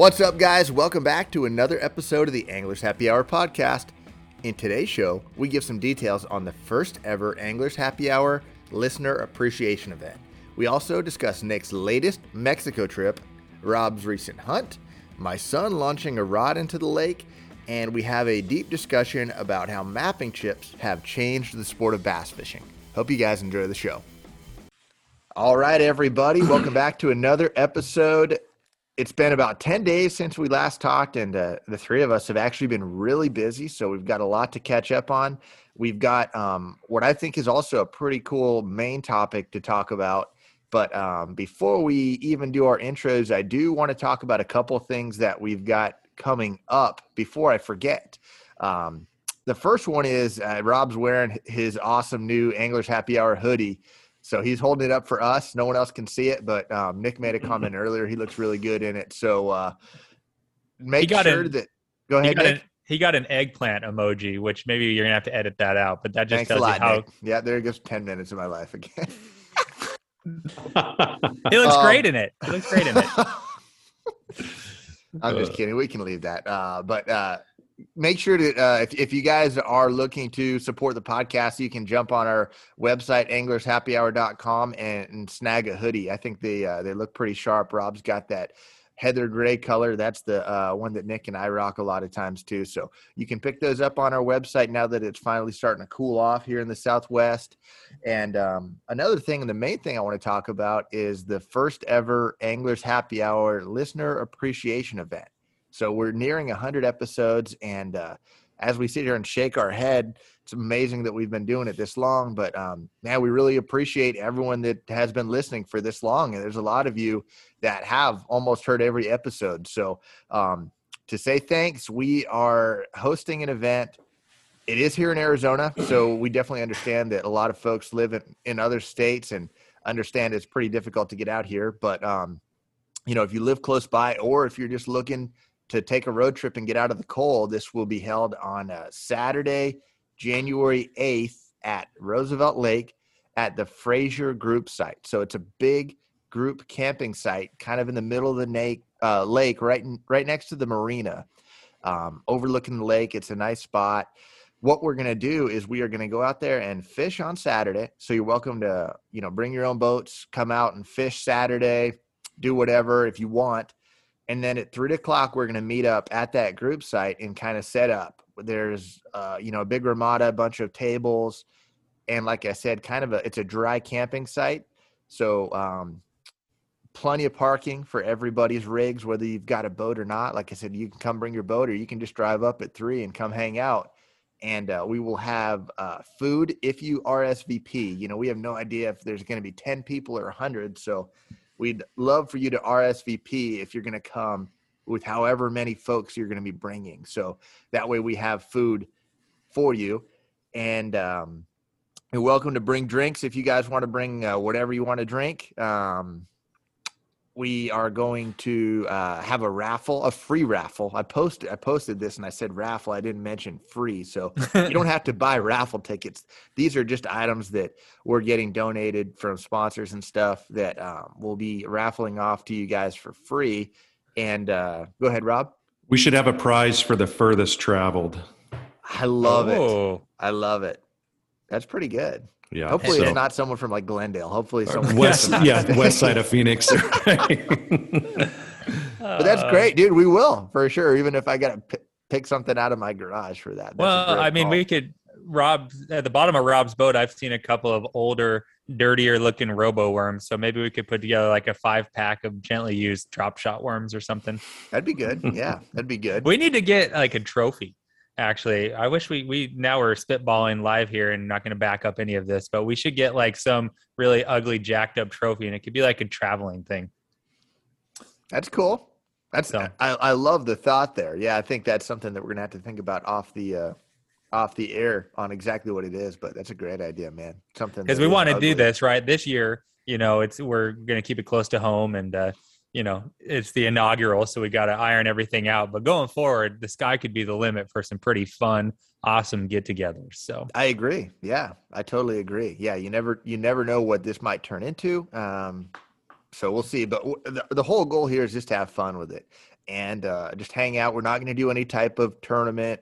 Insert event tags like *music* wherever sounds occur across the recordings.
What's up, guys? Welcome back to another episode of the Anglers Happy Hour podcast. In today's show, we give some details on the first ever Anglers Happy Hour listener appreciation event. We also discuss Nick's latest Mexico trip, Rob's recent hunt, my son launching a rod into the lake, and we have a deep discussion about how mapping chips have changed the sport of bass fishing. Hope you guys enjoy the show. All right, everybody, welcome back to another episode it's been about 10 days since we last talked and uh, the three of us have actually been really busy so we've got a lot to catch up on. We've got um, what i think is also a pretty cool main topic to talk about but um, before we even do our intros i do want to talk about a couple things that we've got coming up before i forget. Um, the first one is uh, rob's wearing his awesome new anglers happy hour hoodie so he's holding it up for us. No one else can see it, but um, Nick made a *laughs* comment earlier. He looks really good in it. So uh, make sure an, that. Go ahead. He got, an, he got, an, eggplant emoji, which maybe you're gonna have to edit that out. But that just Thanks tells lot, you how. Nick. Yeah, there goes ten minutes of my life again. he looks um, great in it. He looks great in it. *laughs* I'm just kidding. We can leave that. Uh, but uh, make sure to uh, if, if you guys are looking to support the podcast you can jump on our website anglershappyhour.com and, and snag a hoodie. I think they uh, they look pretty sharp. Rob's got that heather gray color. That's the uh, one that nick and i rock a lot of times too. So you can pick those up on our website now that it's finally starting to cool off here in the southwest. And um, another thing and the main thing i want to talk about is the first ever anglers happy hour listener appreciation event so we're nearing 100 episodes, and uh, as we sit here and shake our head, it's amazing that we've been doing it this long. But um, man, we really appreciate everyone that has been listening for this long, and there's a lot of you that have almost heard every episode. So um, to say thanks, we are hosting an event. It is here in Arizona, so we definitely understand that a lot of folks live in, in other states and understand it's pretty difficult to get out here. But um, you know, if you live close by, or if you're just looking to take a road trip and get out of the cold, this will be held on uh, Saturday, January 8th at Roosevelt Lake at the Frazier Group site. So it's a big group camping site, kind of in the middle of the lake, uh, lake right in, right next to the marina, um, overlooking the lake. It's a nice spot. What we're gonna do is we are gonna go out there and fish on Saturday. So you're welcome to you know bring your own boats, come out and fish Saturday, do whatever if you want and then at three o'clock we're going to meet up at that group site and kind of set up. There's uh, you know a big ramada a bunch of tables and like i said kind of a it's a dry camping site. So um, plenty of parking for everybody's rigs whether you've got a boat or not. Like i said you can come bring your boat or you can just drive up at three and come hang out. And uh, we will have uh, food if you rsvp you know we have no idea if there's going to be 10 people or 100 so We'd love for you to RSVP if you're going to come with however many folks you're going to be bringing. So that way we have food for you. And um, you're welcome to bring drinks if you guys want to bring uh, whatever you want to drink. Um, we are going to uh, have a raffle, a free raffle. I posted I posted this and I said raffle. I didn't mention free, so you don't *laughs* have to buy raffle tickets. These are just items that we're getting donated from sponsors and stuff that um, we'll be raffling off to you guys for free. And uh, go ahead, Rob. We should have a prize for the furthest traveled. I love oh. it. I love it. That's pretty good. Yeah. Hopefully so, it's not someone from like Glendale. Hopefully someone from west, yeah, west side of Phoenix. *laughs* but that's uh, great, dude. We will for sure. Even if I got to p- pick something out of my garage for that. That's well, I mean, call. we could. Rob at the bottom of Rob's boat, I've seen a couple of older, dirtier looking robo worms. So maybe we could put together like a five pack of gently used drop shot worms or something. That'd be good. Yeah, that'd be good. We need to get like a trophy actually. I wish we we now we're spitballing live here and not going to back up any of this, but we should get like some really ugly jacked up trophy and it could be like a traveling thing. That's cool. That's so. I, I love the thought there. Yeah, I think that's something that we're gonna have to think about off the uh off the air on exactly what it is, but that's a great idea, man. Something because we want to do this right this year. You know, it's we're gonna keep it close to home and uh you know, it's the inaugural, so we got to iron everything out. But going forward, the sky could be the limit for some pretty fun, awesome get-togethers. So I agree. Yeah, I totally agree. Yeah, you never you never know what this might turn into. Um, so we'll see. But the, the whole goal here is just to have fun with it. and uh, just hang out. We're not going to do any type of tournament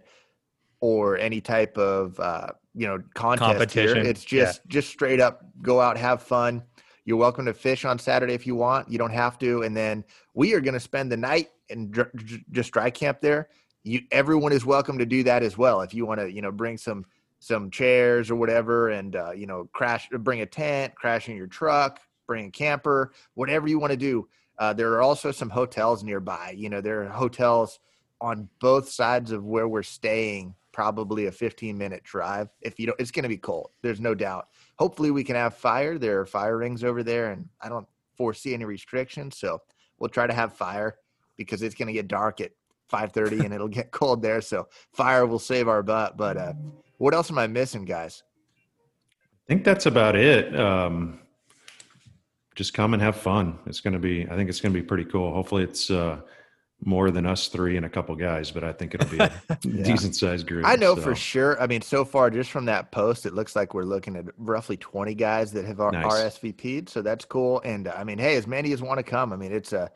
or any type of uh, you know contest Competition, here. It's just just straight up go out, have fun. You're welcome to fish on Saturday if you want. You don't have to. And then we are going to spend the night and dr- dr- just dry camp there. You everyone is welcome to do that as well. If you want to, you know, bring some some chairs or whatever, and uh, you know, crash, bring a tent, crash in your truck, bring a camper, whatever you want to do. Uh, there are also some hotels nearby. You know, there are hotels on both sides of where we're staying. Probably a 15 minute drive. If you don't, it's going to be cold. There's no doubt. Hopefully, we can have fire. There are fire rings over there, and I don't foresee any restrictions. So we'll try to have fire because it's going to get dark at 5:30 and it'll get *laughs* cold there. So fire will save our butt. But uh, what else am I missing, guys? I think that's about it. Um, just come and have fun. It's going to be, I think it's going to be pretty cool. Hopefully, it's uh, more than us three and a couple guys, but I think it'll be a *laughs* decent sized group. I know so. for sure. I mean, so far, just from that post, it looks like we're looking at roughly 20 guys that have Nice. RSVP'd. So that's cool. And uh, I mean, hey, as many as want to come. I mean, it's a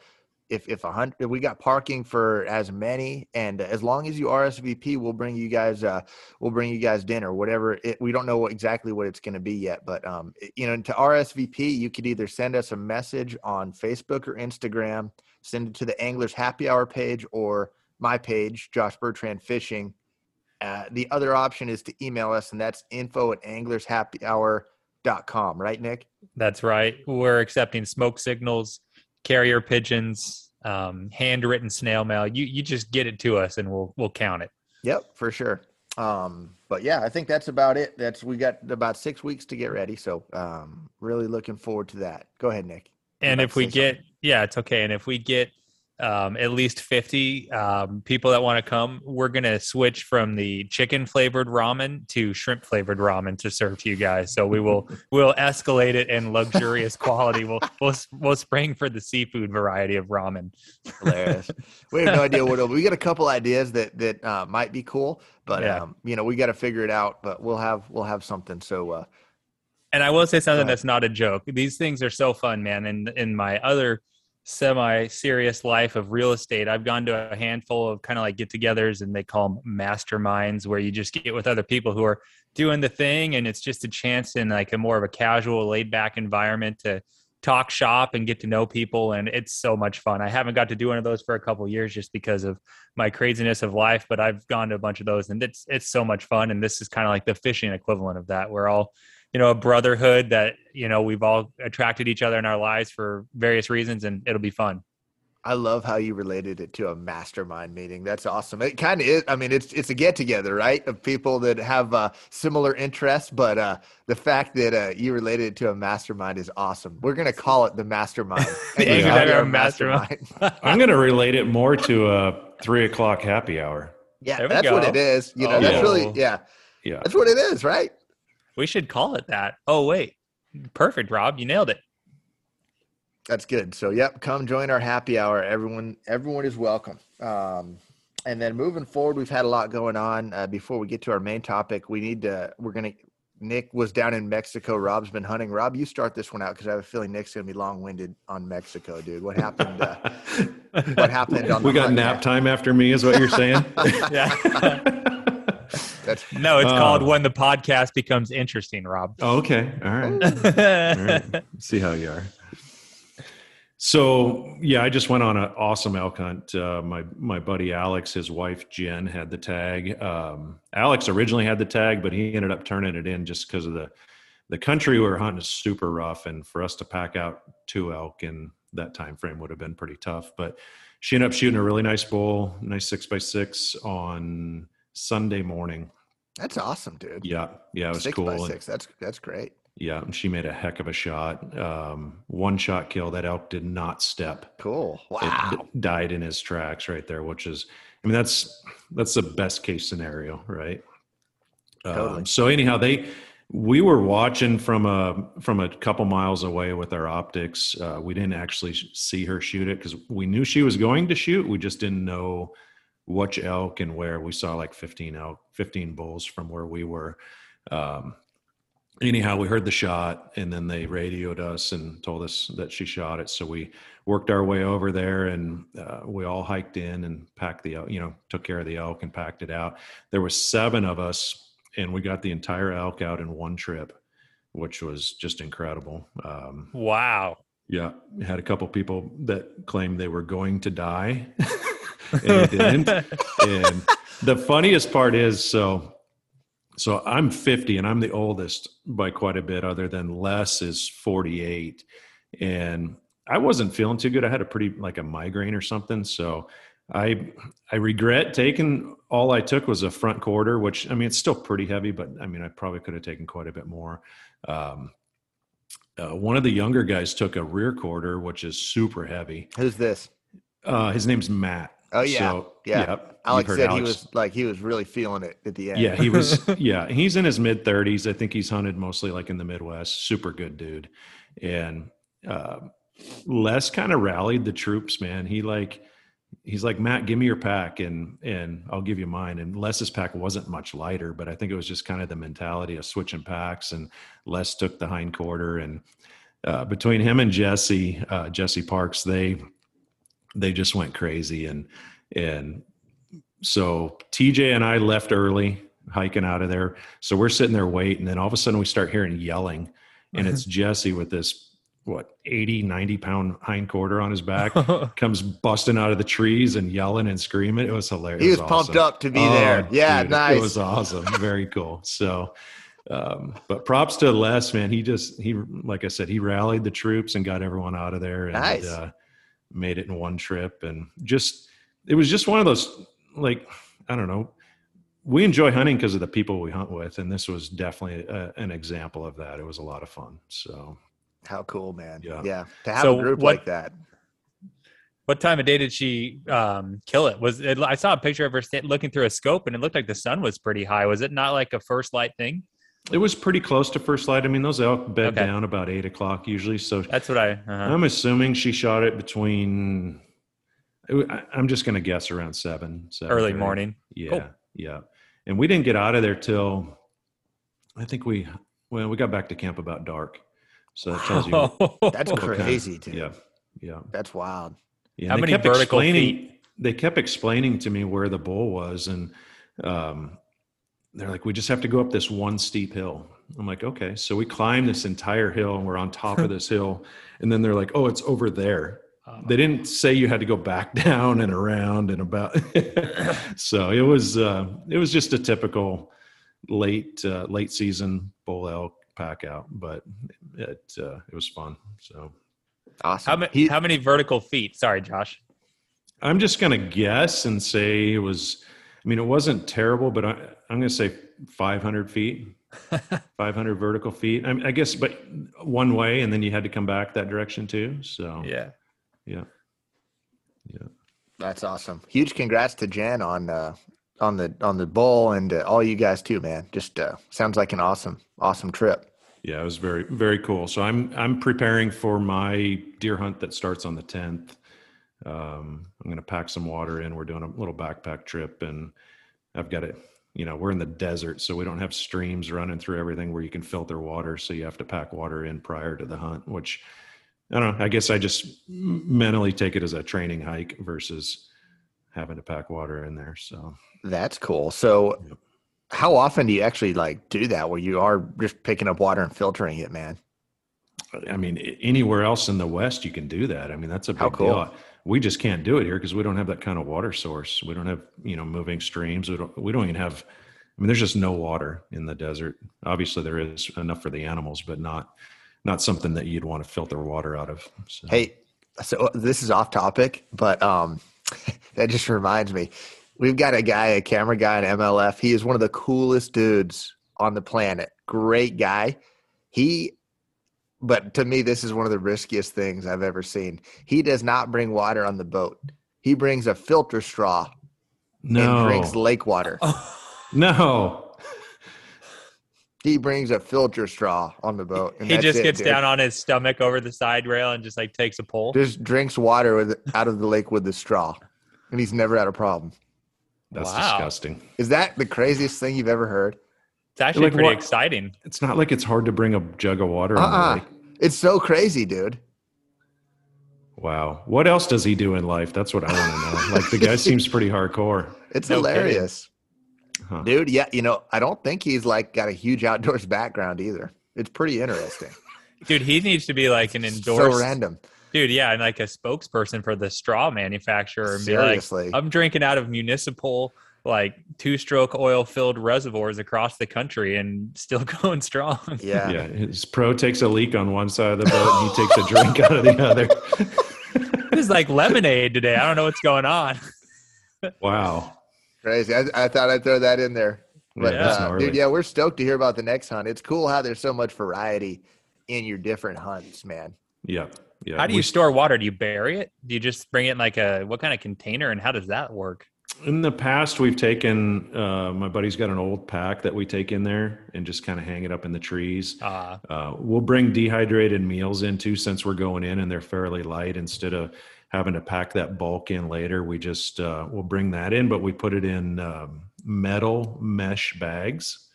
if if a hundred, if we got parking for as many, and as long as you RSVP, we'll bring you guys. Uh, we'll bring you guys dinner, whatever. It, we don't know what, exactly what it's going to be yet, but um, it- you know, to RSVP, you could either send us a message on Facebook or Instagram, send it to the Anglers Happy Hour page or my page, Josh Bertrand Fishing. Uh, the other option is to email us, and that's info at anglershappyhour.com. Right, Nick? That's right. We're accepting smoke signals, carrier pigeons, um, handwritten snail mail. You you just get it to us, and we'll we'll count it. Yep, for sure. Um, but yeah, I think that's about it. That's we got about six weeks to get ready. So um, really looking forward to that. Go ahead, Nick. And if we get, yeah, it's okay. And if we get um, at least 50 um, people that want to come, we're going to switch from the chicken flavored ramen to shrimp flavored ramen to serve to you guys. So we will, *laughs* we'll escalate it in luxurious quality. We'll, we'll, we'll spring for the seafood variety of ramen. Hilarious. we have no idea what it'll. We got a couple ideas that that uh, might be cool, but Yeah. um, you know we got to figure it out. But we'll have we'll have something. So uh, And I will say something that's not a joke. These things are so fun, man. And in my other semi-serious life of real estate, I've gone to a handful of kind of like get-togethers, and they call them masterminds, where you just get with other people who are doing the thing, and it's just a chance in like a more of a casual, laid-back environment to talk shop and get to know people, and it's so much fun. I haven't got to do one of those for a couple years just because of my craziness of life, but I've gone to a bunch of those, and it's it's so much fun. And this is kind of like the fishing equivalent of that. We're all you know a brotherhood that you know we've all attracted each other in our lives for various reasons and it'll be fun I love how you related it to a mastermind meeting. That's awesome. It kind of is. I mean, it's it's a get together, right, of people that have uh, similar interests. But uh, the fact that uh, you related it to a mastermind is awesome. We're gonna call it the mastermind. The Anglers Angler Happy Happy Hour Hour Mastermind. *laughs* I'm going to relate it more to a three o'clock happy hour. yeah, There we that's what it is. You know, that's really Oh. yeah, Yeah. that's what it is, right? We should call it that oh wait perfect rob you nailed it That's good. So, yep, come join our happy hour. Everyone, everyone is welcome. Um, and then moving forward, we've had a lot going on. Uh, before we get to our main topic, we need to. We're gonna. Nick was down in Mexico. Rob's been hunting. Rob, you start this one out because I have a feeling Nick's gonna be long-winded on Mexico, dude. What happened? Uh, *laughs* what happened on we the got nap there? time after me, is what you're saying? *laughs* yeah *laughs* That's no it's called Oh. when the podcast becomes interesting rob Oh, okay. All right. All right. *laughs* See how you are. So yeah, I just went on an awesome elk hunt. Uh, my my buddy Alex, his wife Jen, had the tag. Um, Alex originally had the tag, but he ended up turning it in just because of the the country we were hunting is super rough, and for us to pack out two elk in that time frame would have been pretty tough. But she ended up shooting a really nice bull, nice six by six on Sunday morning. that's awesome, dude. Yeah, yeah, it was six cool. by six. That's that's great. yeah, and she made a heck of a shot. Um, one shot kill. That elk did not step. Cool. It Wow. d- died in his tracks right there, which is, I mean, that's that's the best case scenario, right? Um, Totally. so anyhow, they we were watching from a from a couple miles away with our optics. Uh, we didn't actually see her shoot it because we knew she was going to shoot. We just didn't know which elk and where. We saw like fifteen elk, fifteen bulls from where we were. Um, anyhow, we heard the shot, and then they radioed us and told us that she shot it. So we worked our way over there, and uh, we all hiked in and packed the, you know, took care of the elk and packed it out. There was seven of us, and we got the entire elk out in one trip, which was just incredible. Um, wow. Yeah, had a couple people that claimed they were going to die, *laughs* and they didn't. and the funniest part is, so so I'm 50 and I'm the oldest by quite a bit, other than Les is 48. And I wasn't feeling too good. I had a pretty like a migraine or something. So I I regret taking all I took was a front quarter, which I mean it's still pretty heavy, but I mean I probably could have taken quite a bit more. Um, uh, one of the younger guys took a rear quarter, which is super heavy. Who's this? Uh, his name's Matt. Oh yeah, So, yeah. Alex said heard he was like he was really feeling it at the end. Yeah, he was. *laughs* yeah, he's in his mid thirties. I think he's hunted mostly like in the Midwest. Super good dude, and uh, Les kind of rallied the troops. Man, he like he's like Matt, give me your pack, and and I'll give you mine. And Les's pack wasn't much lighter, but I think it was just kind of the mentality of switching packs. And Les took the hind quarter, and uh, between him and Jesse, uh, Jesse Parks, they they just went crazy and and so TJ and I left early hiking out of there. So we're sitting there waiting. And then all of a sudden we start hearing yelling. And it's Jesse with this, what, 80, 90 pound hind quarter on his back *laughs* comes busting out of the trees and yelling and screaming. It was hilarious. he was It pumped up to be Oh, there. Yeah, dude, nice. It was awesome. Very cool. So, um, but props to Les, man. He just, he, like I said, he rallied the troops and got everyone out of there and Nice. uh, made it in one trip. And just, it was just one of those, like, I don't know. We enjoy hunting because of the people we hunt with. And this was definitely a, an example of that. It was a lot of fun. So, How cool, man. Yeah. Yeah. To have So a group what- like that. What time of day did she um, kill it? Was it, I saw a picture of her sta- looking through a scope, and it looked like the sun was pretty high. Was it not like a first light thing? It was pretty close to first light. I mean, those elk bed Okay. down about eight o'clock usually. So That's what I. Uh-huh. I'm assuming she shot it between. I- I'm just going to guess around seven. seven Early thirty. morning. Yeah, Cool. yeah. And we didn't get out of there till I think we well we got back to camp about dark. So that tells you. *laughs* That's what kind of- crazy, dude. Yeah, yeah. That's wild. yeah. How and they many kept vertical explaining- feet? They kept explaining to me where the bull was, and um, they're like, "We just have to go up this one steep hill." I'm like, "Okay." So we climb this entire hill, and we're on top of *laughs* this hill, and then they're like, "Oh, it's over there." Uh, they didn't say you had to go back *laughs* down and around and about *laughs* so it was uh it was just a typical late uh, late season bull elk pack out but it uh it was fun so Awesome. how, many, He- how many vertical feet? Sorry, Josh. i'm just gonna guess and say it was i mean it wasn't terrible but I, i'm gonna say 500 feet *laughs* 500 vertical feet I, mean, I guess but one way and then you had to come back that direction too so Yeah. yeah yeah That's awesome. Huge congrats to Jen on uh on the on the bull and uh, all you guys too, man. Just uh sounds like an awesome awesome trip. Yeah, it was very very cool. So I'm I'm preparing for my deer hunt that starts on the 10th. Um, I'm going to pack some water in. We're doing a little backpack trip, and I've got it. You know, we're in the desert, so we don't have streams running through everything where you can filter water. So you have to pack water in prior to the hunt, which I don't know. I guess I just mentally take it as a training hike versus having to pack water in there. So That's cool. So Yep. how often do you actually like do that where you are just picking up water and filtering it, man? I mean, anywhere else in the West, you can do that. I mean, that's a big How cool. deal. We just can't do it here because we don't have that kind of water source. We don't have, you know, moving streams. We don't, we don't even have, I mean, there's just no water in the desert. Obviously there is enough for the animals, but not, not something that you'd want to filter water out of. So, Hey, so uh, this is off topic, but um, *laughs* that just reminds me. We've got a guy, a camera guy in MLF. He is one of the coolest dudes on the planet. Great guy. He, but to me, this is one of the riskiest things I've ever seen. He does not bring water on the boat. He brings a filter straw and no, drinks lake water. *laughs* no. He brings a filter straw on the boat. and he just it, gets dude. down on his stomach over the side rail and just like takes a pull. Just drinks water with out of the lake with the straw, and he's never had a problem. That's Wow. disgusting. Is that the craziest thing you've ever heard? It's actually Like pretty what? exciting. It's not like it's hard to bring a jug of water on the Uh-uh. Lake. It's so crazy, dude. Wow. What else does he do in life? That's what I want to know. *laughs* Like the guy seems pretty hardcore. It's No hilarious. Huh. Dude, yeah, you know, I don't think he's like got a huge outdoors background either. It's pretty interesting. *laughs* Dude, he needs to be like an so random. dude, yeah, and like a spokesperson for the straw manufacturer and be like, Seriously. I'm drinking out of municipal like two stroke oil filled reservoirs across the country and still *laughs* going strong. yeah. Yeah. His pro takes a leak on one side of the boat and he takes a drink out of the other. *laughs* this is like lemonade today. I don't know what's going on. *laughs* Wow. Crazy. I, I thought I'd throw that in there. But Yeah, uh, dude, yeah, we're stoked to hear about the next hunt. It's cool how there's so much variety in your different hunts, man. Yeah. Yeah. How do We you store water? Do you bury it? Do you just bring it in like a what kind of container and how does that work? In the past, we've taken. Uh, my buddy's got an old pack that we take in there and just kind of hang it up in the trees. Uh, Uh, we'll bring dehydrated meals in too, since we're going in and they're fairly light. Instead of having to pack that bulk in later, we just uh, we'll bring that in, but we put it in um, metal mesh bags,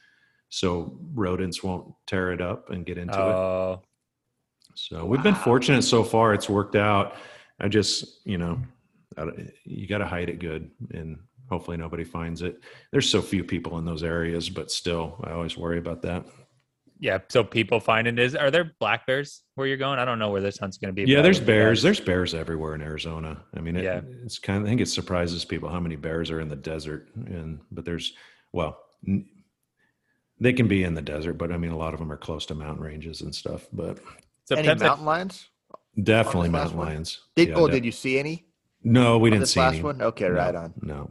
so rodents won't tear it up and get into it. oh, So we've been fortunate so far. It's worked out. I just, you know, you got to hide it good and hopefully nobody finds it. There's so few people in those areas, but still, I always worry about that. yeah. So people find it is. Are there black bears where you're going? I don't know where this hunt's going to be. Yeah, there's bears. guys- There's bears everywhere in Arizona. I mean, it, Yeah. it's kind of, I think it surprises people how many bears are in the desert. And, but there's, well, n- they can be in the desert, but I mean, a lot of them are close to mountain ranges and stuff, but So any mountain lions? definitely mountain lions. Did, Yeah, oh, de- did you see any? No, we on didn't this see last any. one? Okay, No, right on. No.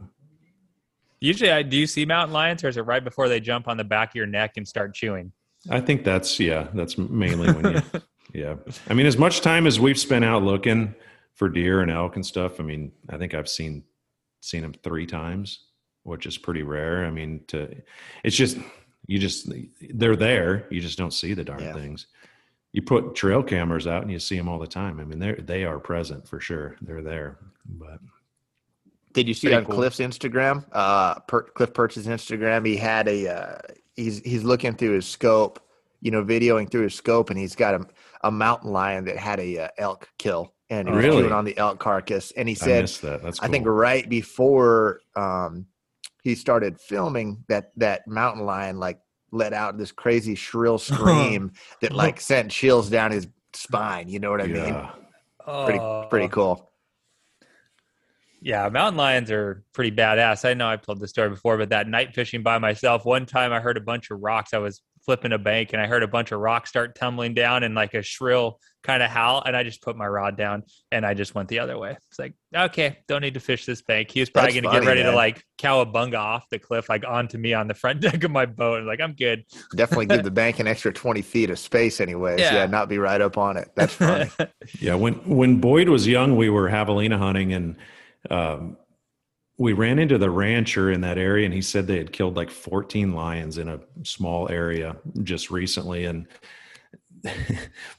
usually, I, do you see mountain lions or is it right before they jump on the back of your neck and start chewing? I think that's yeah, that's mainly when you *laughs* yeah. I mean, as much time as we've spent out looking for deer and elk and stuff, I mean, I think I've seen seen them three times, which is pretty rare. I mean, to it's just you just they're there, you just don't see the darn Yeah. things. You put trail cameras out and you see them all the time. I mean, they are they are present for sure. They're there, but Did you see on cool. Cliff's Instagram? Uh, per, Cliff Pirch's Instagram. He had a. Uh, he's he's looking through his scope, you know, videoing through his scope, and he's got a, a mountain lion that had a uh, elk kill, and he was Really? on the elk carcass. And he said, missed that. That's I think right before um, he started filming, that that mountain lion like let out this crazy shrill *laughs* scream that like sent chills down his spine. You know what I mean? yeah. Pretty Oh. pretty cool. Yeah, mountain lions are pretty badass. I know I've told the story before, but that night fishing by myself, one time I heard a bunch of rocks. I was flipping a bank and I heard a bunch of rocks start tumbling down and like a shrill kind of howl. And I just put my rod down and I just went the other way. It's like, okay, don't need to fish this bank. He was probably going to get ready man. to like cowabunga off the cliff, like onto me on the front *laughs* deck of my boat. And like, I'm good. Definitely give the *laughs* bank an extra twenty feet of space, anyways. Yeah, Yeah. not be right up on it. That's funny. *laughs* Yeah, when when Boyd was young, we were javelina hunting, and um, we ran into the rancher in that area, and he said they had killed like 14 lions in a small area just recently, and *laughs*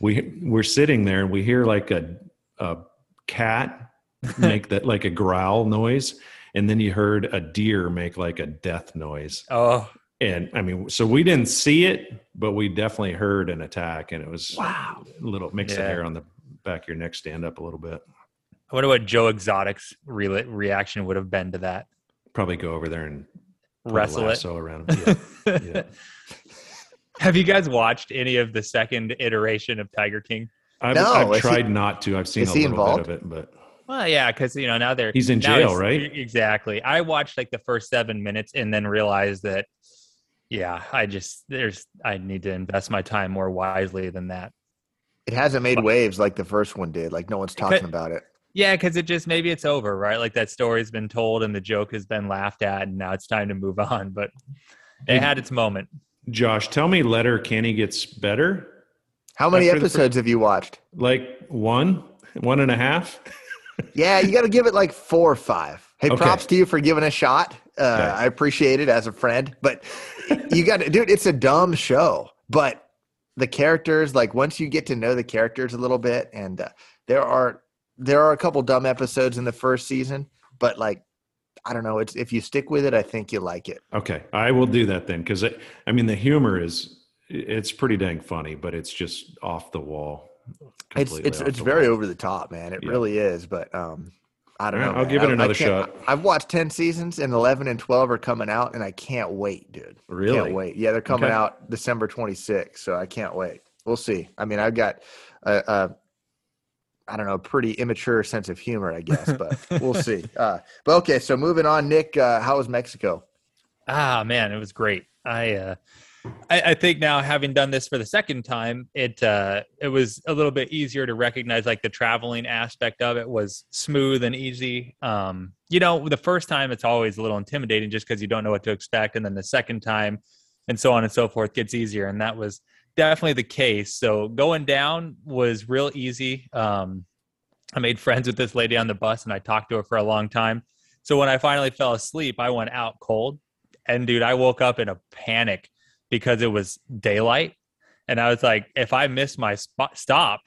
we we're sitting there, and we hear like a a cat *laughs* make that like a growl noise, and then you heard a deer make like a death noise, oh, and I mean, so we didn't see it, but we definitely heard an attack, and it was Wow. a little makes the Yeah. hair on the back of your neck stand up a little bit. I wonder what Joe Exotic's re- reaction would have been to that. Probably go over there and Wrestle it. lasso around. Yeah. *laughs* yeah. Have you guys watched any of the second iteration of Tiger King? I've, No, I've is he- tried not to. I've seen a little involved? bit of it, but Well, yeah, because you know now they're He's in jail, he's- right? Exactly. I watched like the first seven minutes and then realized that, yeah, I just there's I need to invest my time more wisely than that. It hasn't made But- waves like the first one did. Like no one's talking about it. Yeah, because it just maybe it's over, right? Like that story's been told and the joke has been laughed at, and now it's time to move *laughs* on. But it Hey, had its moment. Josh, tell me, Letterkenny gets better. How many After the episodes have you watched? Like one, one and a half. *laughs* Yeah, you got to give it like four or five. Hey, Okay. props to you for giving a shot. Uh, Okay. I appreciate it as a friend, but you got to, dude. It's a dumb show, but the characters, like once you get to know the characters a little bit, and uh, there are there are a couple dumb episodes in the first season, but like I don't know. It's if you stick with it, I think you like it. Okay, I will do that then because I mean the humor is it's pretty dang funny, but it's just off the wall. It's it's it's very wall. over the top, man. It yeah. really is. But um, I don't know. I'll man. give it another shot. I've watched ten seasons, and eleven and twelve are coming out, and I can't wait, dude. Really? Can't wait. Yeah, they're coming okay. out December twenty sixth, so I can't wait. We'll see. I mean, I've got a, a I don't know, pretty immature sense of humor, I guess, but *laughs* we'll see. Uh, but okay, so moving on, Nick, uh, how was Mexico? Ah, man, it was great. I, uh, I, I, think now having done this for the second time, it uh, it was a little bit easier to recognize like the traveling aspect of it was smooth and easy. Um, you know, the first time it's always a little intimidating just because you don't know what to expect, and then the second time, and so on and so forth, gets easier. And that was definitely the case. So going down was real easy. Um, I made friends with this lady on the bus and I talked to her for a long time. So when I finally fell asleep, I went out cold. And dude, I woke up in a panic because it was daylight. And I was like, if I miss my spot, stop,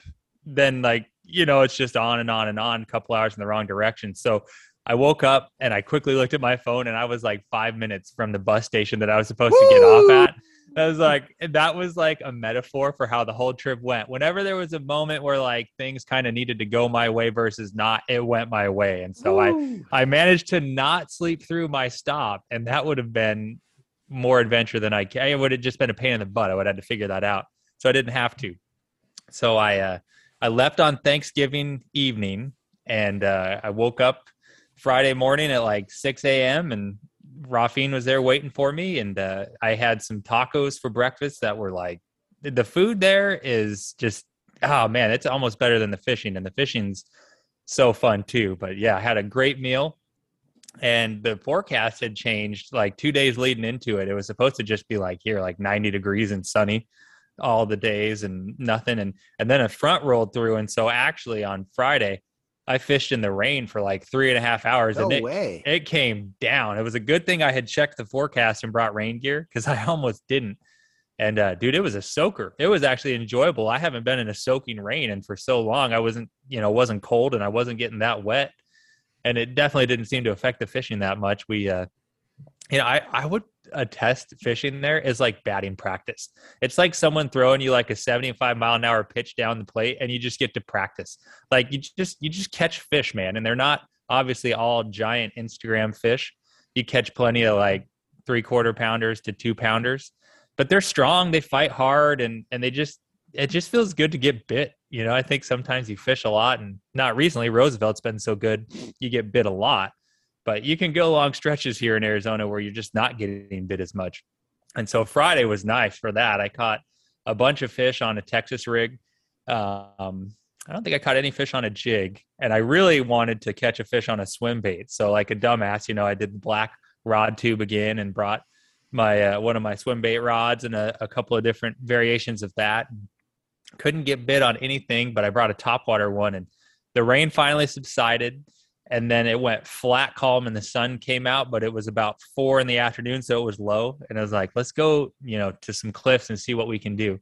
then like, you know, it's just on and on and on, a couple hours in the wrong direction. So I woke up and I quickly looked at my phone and I was like five minutes from the bus station that I was supposed Woo! to get off at. I was like, that was like a metaphor for how the whole trip went. Whenever there was a moment where like things kind of needed to go my way versus not, it went my way. And so Woo! I I managed to not sleep through my stop, and that would have been more adventure than I. Can it would have just been a pain in the butt. I would have had to figure that out. So I didn't have to. So I uh, I left on Thanksgiving evening, and uh, I woke up Friday morning at like 6 a.m. and Rafin was there waiting for me. And uh, I had some tacos for breakfast that were like, the food there is just, oh man, it's almost better than the fishing. And the fishing's so fun too. But yeah, I had a great meal. And the forecast had changed like two days leading into it. It was supposed to just be like here, like 90 degrees and sunny all the days and nothing. And and then a front rolled through. And so actually on Friday, I fished in the rain for like three and a half hours. No and it, way. it came down. It was a good thing I had checked the forecast and brought rain gear because I *laughs* almost didn't. And uh, dude, it was a soaker. It was actually enjoyable. I haven't been in a soaking rain and for so long I wasn't, you know, wasn't cold and I wasn't getting that wet. And it definitely didn't seem to affect the fishing that much. We uh you know, I, I would attest fishing there is like batting practice. It's like someone throwing you like a 75 mile an hour pitch down the plate and you just get to practice. Like you just you just catch fish, man. And they're not obviously all giant Instagram fish. You catch plenty of like three quarter pounders to two pounders, but they're strong, they fight hard and and they just it just feels good to get bit. You know, I think sometimes you fish a lot and not recently Roosevelt's been so good, you get bit a lot but you can go long stretches here in Arizona where you're just not getting bit as much. And so Friday was nice for that. I caught a bunch of fish on a Texas rig. Um, I don't think I caught any fish on a jig, and I really wanted to catch a fish on a swim bait. So, like a dumbass, you know, I did the black rod tube again and brought my uh, one of my swim bait rods and a, a couple of different variations of that. Couldn't get bit on anything, but I brought a topwater one, and the rain finally subsided and then it went flat calm and the sun came out but it was about four in the afternoon so it was low. And i was like let's go you know to some cliffs and see what we can do.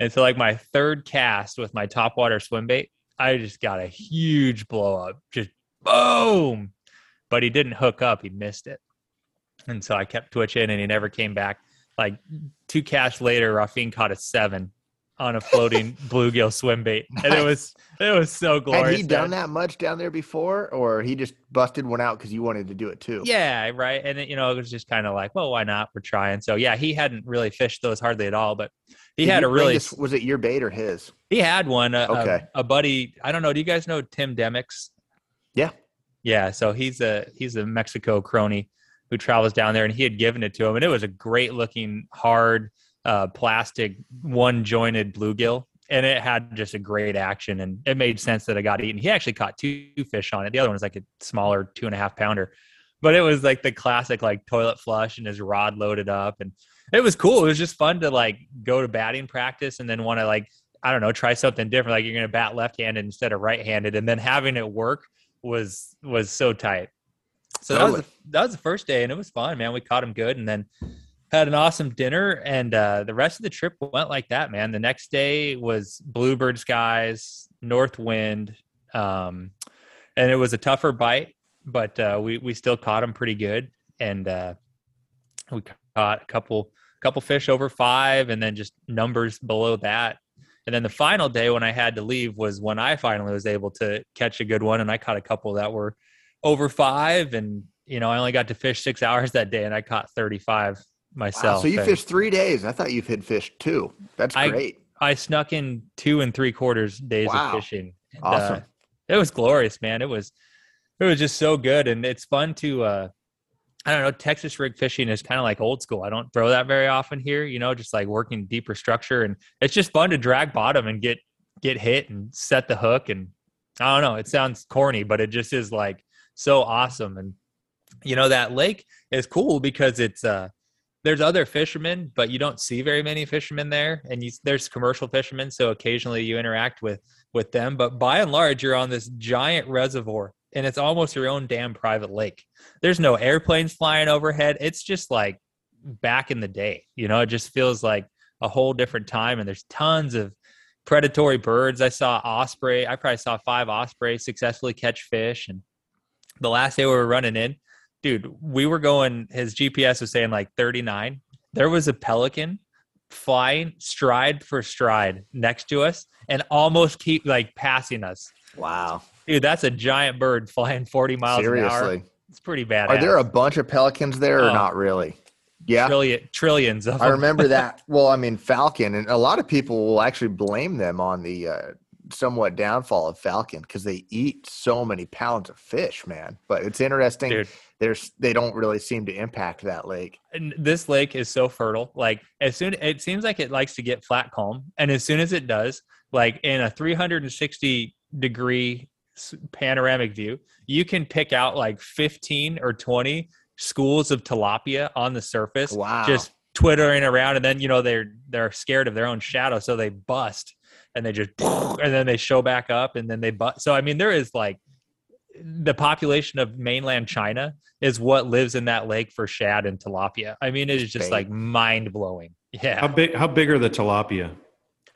And so like my third cast with my top water swim bait i just got a huge blow up just boom! But he didn't hook up he missed it. And so i kept twitching and he never came back. Like two casts later Rafin caught a seven on a floating *laughs* bluegill swim bait, and it was it was so glorious. Had he done that much down there before, or he just busted one out because you wanted to do it too? Yeah, right. And it, you know, it was just kind of like, well, why not? We're trying. So yeah, he hadn't really fished those hardly at all, but he Did had a really. This, was it your bait or his? He had one. Uh, okay. A, a, buddy. I don't know. Do you guys know Tim Demix? Yeah. Yeah. So he's a he's a Mexico crony who travels down there, and he had given it to him, and it was a great looking hard uh, plastic one jointed bluegill and it had just a great action and it made sense that I got eaten. He actually caught two fish on it. The other one was like a smaller two and a half pounder, but it was like the classic like toilet flush and his rod loaded up and it was cool. It was just fun to like go to batting practice and then want to like, I don't know, try something different. Like you're going to bat left handed instead of right handed. And then having it work was, was so tight. So that was, the, that was the first day and it was fun, man. We caught him good. And then had an awesome dinner and uh, the rest of the trip went like that man the next day was bluebird skies north wind um, and it was a tougher bite but uh, we we still caught them pretty good, and uh, we caught a couple couple fish over five, and then just numbers below that. And then the final day when I had to leave was when I finally was able to catch a good one, and I caught a couple that were over five, and you know I only got to fish six hours that day, and I caught thirty five myself. Wow, so you And fished three days. I thought you had fished two. That's I- great. I snuck in two and three quarters days Wow. of fishing. And, Awesome. uh, it was glorious, man. It was it was just so good, and it's fun to. uh I don't know. Texas rig fishing is kind of like old school. I don't throw that very often here. You know, just like working deeper structure, and it's just fun to drag bottom and get get hit and set the hook. And I don't know. It sounds corny, but it just is like so awesome. And you know that lake is cool because it's uh there's other fishermen, but you don't see very many fishermen there, and you, there's commercial fishermen, so occasionally you interact with with them. But by and large, you're on this giant reservoir, and it's almost your own damn private lake. There's no airplanes flying overhead. It's just like back in the day, you know. It just feels like a whole different time, and there's tons of predatory birds. I saw osprey. I probably saw five osprey successfully catch fish, and the last day we were running in, dude, we were going. His GPS was saying like 39. There was a pelican flying stride for stride next to us and almost keep like passing us. Wow. Dude, that's a giant bird flying 40 miles an hour. Seriously. It's pretty bad. Are there a bunch of pelicans there or Oh. not really? Yeah. Trillion, trillions of I remember that. *laughs* Well, I mean, Falcon, and a lot of people will actually blame them on the uh, somewhat downfall of Falcon because they eat so many pounds of fish, man. But it's interesting. Dude. There's they don't really seem to impact that lake. and this lake is so fertile. Like as soon it seems like it likes to get flat calm, and as soon as it does, like in a 360 degree panoramic view, you can pick out like 15 or 20 schools of tilapia on the surface, Wow. just twittering around, and then you know they're they're scared of their own shadow, so they bust and they just and then they show back up and then they bust. So I mean, there is like the population of mainland China is what lives in that lake for shad and tilapia. I mean, it is just like mind blowing. yeah How Yeah, big? How big are the tilapia?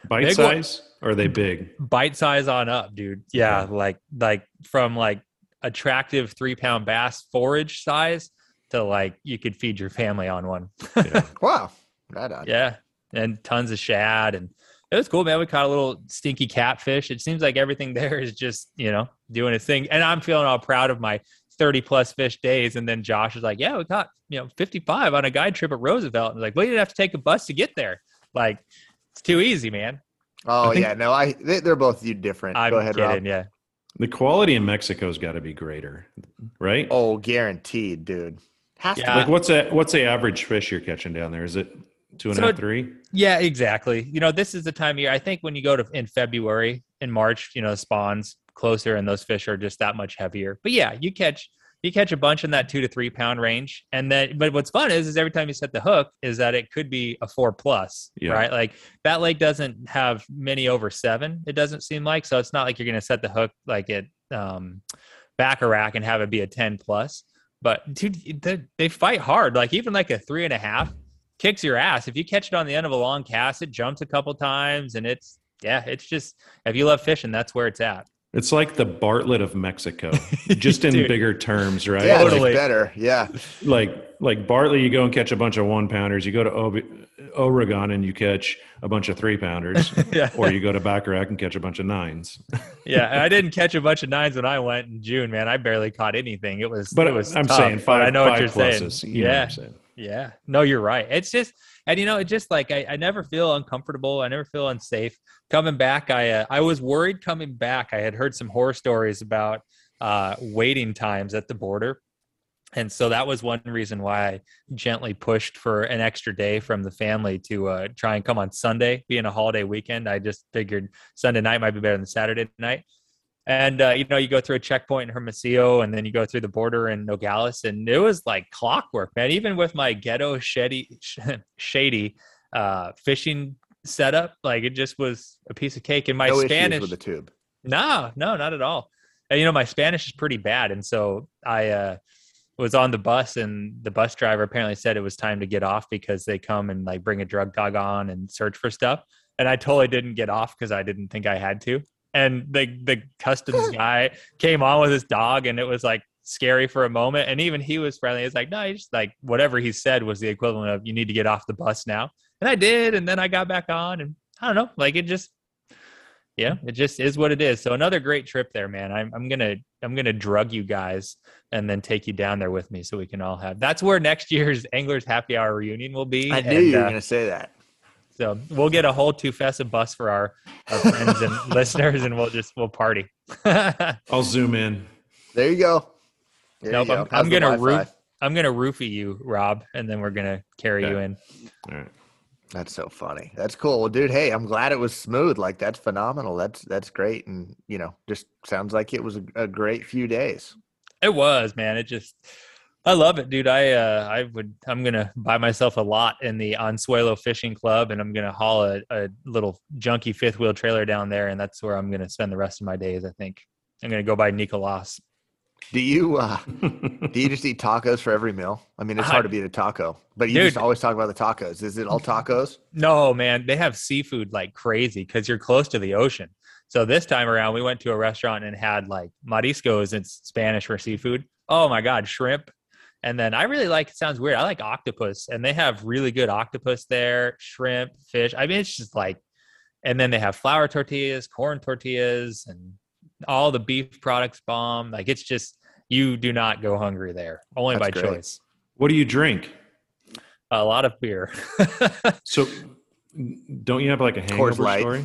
Bite Big size? Or are they big? bite size on up, dude. Yeah, like like from like attractive three pound bass forage size to like you could feed your family on one. Yeah. *laughs* Wow. Right on. Yeah, and tons of shad and. It was cool, man. We caught a little stinky catfish. It seems like everything *laughs* there is just, you know, doing its thing. And I'm feeling all proud of my 30 plus fish days. And then Josh is like, yeah, we caught, you know, 55 on a guide trip at Roosevelt. And like, well, you didn't have to take a bus to get there. Like, it's too easy, man. Oh think- yeah. No, I they, they're both you different. I'm Go ahead, kidding. Rob. Yeah. The quality in Mexico's got to be greater, right? Oh, guaranteed, dude. Has to Yeah. like what's that? What's the average fish you're catching down there? Is it two and a half, three? Yeah, exactly. You know, this is the time of year. I think when you go to in February, in March, you know, spawns closer and those fish are just that much heavier. But yeah, you catch you catch a bunch in that two to three pound range. And then but what's fun is is every time you set the hook, is that it could be a four plus. Yeah. Right. Like that lake doesn't have many over seven, it doesn't seem like. So it's not like you're gonna set the hook like it um Baccarac and have it be a 10 plus. But dude, they, they fight hard. Like even like a three and a half kicks your ass. If you catch it on the end of a long cast, it jumps a couple times and it's yeah, it's just if you love fishing, that's where it's at. It's like the Bartlett of Mexico, *laughs* just in bigger terms, right? Yeah, it's Totally. better. Yeah. Like like Bartlett, you go and catch a bunch of one pounders. You go to Ob- Obregon and you catch a bunch of three pounders, *laughs* yeah. or you go to Baccarac and catch a bunch of nines. *laughs* yeah. And I didn't catch a bunch of nines when I went in June, man. I barely caught anything. It was But it was I'm tough, saying but five. I know what five you're pluses, saying. You know what yeah. I'm saying. Yeah. No, you're right. It's just, and you know, it just like I, I never feel uncomfortable. I never feel unsafe coming back. I uh, I was worried coming back. I had heard some horror stories about uh, waiting times at the border, and so that was one reason why I gently pushed for an extra day from the family to uh, try and come on Sunday, being a holiday weekend. I just figured Sunday night might be better than Saturday night. And uh, you know, you go through a checkpoint in Hermosillo, and then you go through the border in Nogales, and it was like clockwork, man. Even with my ghetto shady, *laughs* shady uh, fishing setup, like it just was a piece of cake. And my no Spanish with the tube. No, no, not at all. And you know, my Spanish is pretty bad, and so I uh, was on the bus, and the bus driver apparently said it was time to get off because they come and like bring a drug dog on and search for stuff. And I totally didn't get off because I didn't think I had to. And the the customs *laughs* guy came on with his dog, and it was like scary for a moment. And even he was friendly. It's like, no, he's just like whatever he said was the equivalent of you need to get off the bus now. And I did, and then I got back on, and I don't know, like it just yeah, it just is what it is. So another great trip there, man. I'm I'm gonna I'm gonna drug you guys and then take you down there with me so we can all have. That's where next year's Anglers Happy Hour reunion will be. I knew and, you were uh, going to say that. So we'll get a whole Tufesa bus for our, our friends and *laughs* listeners, and we'll just we'll party. *laughs* I'll zoom in. There you go. There Nope, you go. I'm- I'm gonna roof- I'm gonna roofie you, Rob, and then we're gonna carry you in. All right. That's so funny. That's cool. Well, dude, hey, I'm glad it was smooth. Like that's phenomenal. That's that's great, and you know, just sounds like it was a, a great few days. It was, man. It just I love it, dude. I uh I would I'm gonna buy myself a lot in the Anzuelo Fishing Club and I'm gonna haul a, a little junky fifth wheel trailer down there and that's where I'm gonna spend the rest of my days, I think. I'm gonna go by Nicolas. Do you uh *laughs* do you just eat tacos for every meal? I mean, it's hard to beat a taco, but you Dude. just always talk about the tacos. Is it all tacos? No, man, they have seafood like crazy because you're close to the ocean. So this time around, we went to a restaurant and had like mariscos. It's Spanish for seafood. Oh my god, shrimp. And then I really like. It sounds weird. I like octopus, and they have really good octopus there. Shrimp, fish. I mean, it's just like. And then they have flour tortillas, corn tortillas, and all the beef products. Bomb. Like it's just you do not go hungry there. Only That's by great. choice. What do you drink? A lot of beer. *laughs* So, don't you have like a hangover story?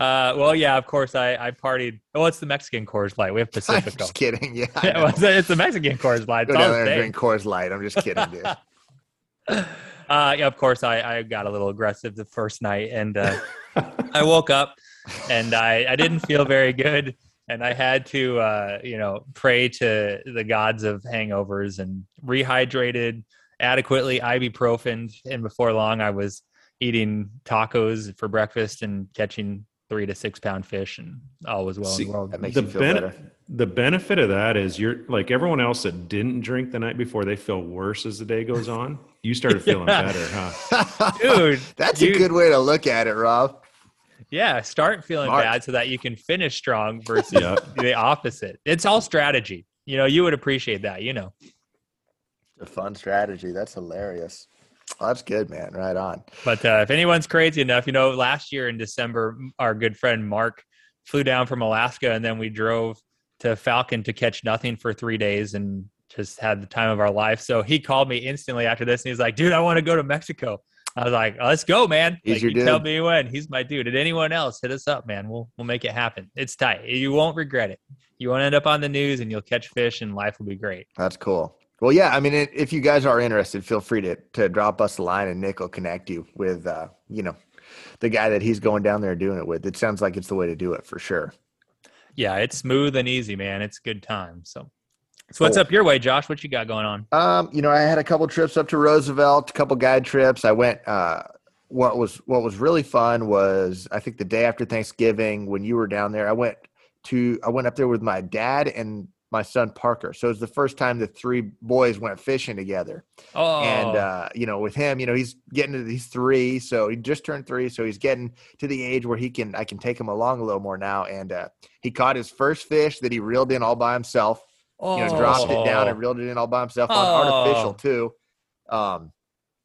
Uh, well, yeah, of course. I I partied. Oh, it's the Mexican Coors Light. We have *laughs* I'm Pacifico. just kidding. Yeah, *laughs* it's the Mexican Coors Light. go down there and drink Coors Light. I'm just kidding, dude. *laughs* uh, yeah, of course. I I got a little aggressive the first night, and uh, I woke up and I I didn't feel very good, and I had to uh, you know pray to the gods of hangovers and rehydrated adequately, ibuprofen, and before long I was eating tacos for breakfast and catching three to six pound fish, and all was well See, in the world. That makes the you feel bene- better. the benefit of that is you're like everyone else that didn't drink the night before they feel worse as the day goes on you started feeling Yeah. better huh *laughs* Dude, That's you- a good way to look at it, Rob. Yeah, start feeling Smart. bad so that you can finish strong *laughs* versus yeah the opposite. It's all strategy. You know, you would appreciate that, you know. A fun strategy. That's hilarious. Well, that's good, man. Right on. But uh, if anyone's crazy enough, you know, last year in December, our good friend Mark flew down from Alaska and then we drove to Falcon to catch nothing for three days and just had the time of our life. So he called me instantly after this and he's like, dude, I want to go to Mexico. I was like, let's go, man. He's like, your you tell me when. He's my dude. And anyone else, hit us up, man. We'll we'll make it happen. It's tight. You won't regret it. You won't end up on the news and you'll catch fish and life will be great. That's cool. Well, yeah. I mean, i- if you guys are interested, feel free to to drop us a line, and Nick will connect you with, uh, you know, the guy that he's going down there doing it with. It sounds like it's the way to do it for sure. Yeah, it's smooth and easy, man. It's good time. So so what's Cool. up your way, Josh? What you got going on? Um, you know, I had a couple trips up to Roosevelt, a couple guide trips. I went. Uh, what was what was really fun was I think the day after Thanksgiving when you were down there, I went to I went up there with my dad and my son Parker. So it was the first time the three boys went fishing together. Oh, and uh, you know with him you know he's getting to these three so he just turned three so he's getting to the age where he can i can take him along a little more now and uh, he caught his first fish that he reeled in all by himself you know dropped it down and reeled it in all by himself on Oh. artificial too um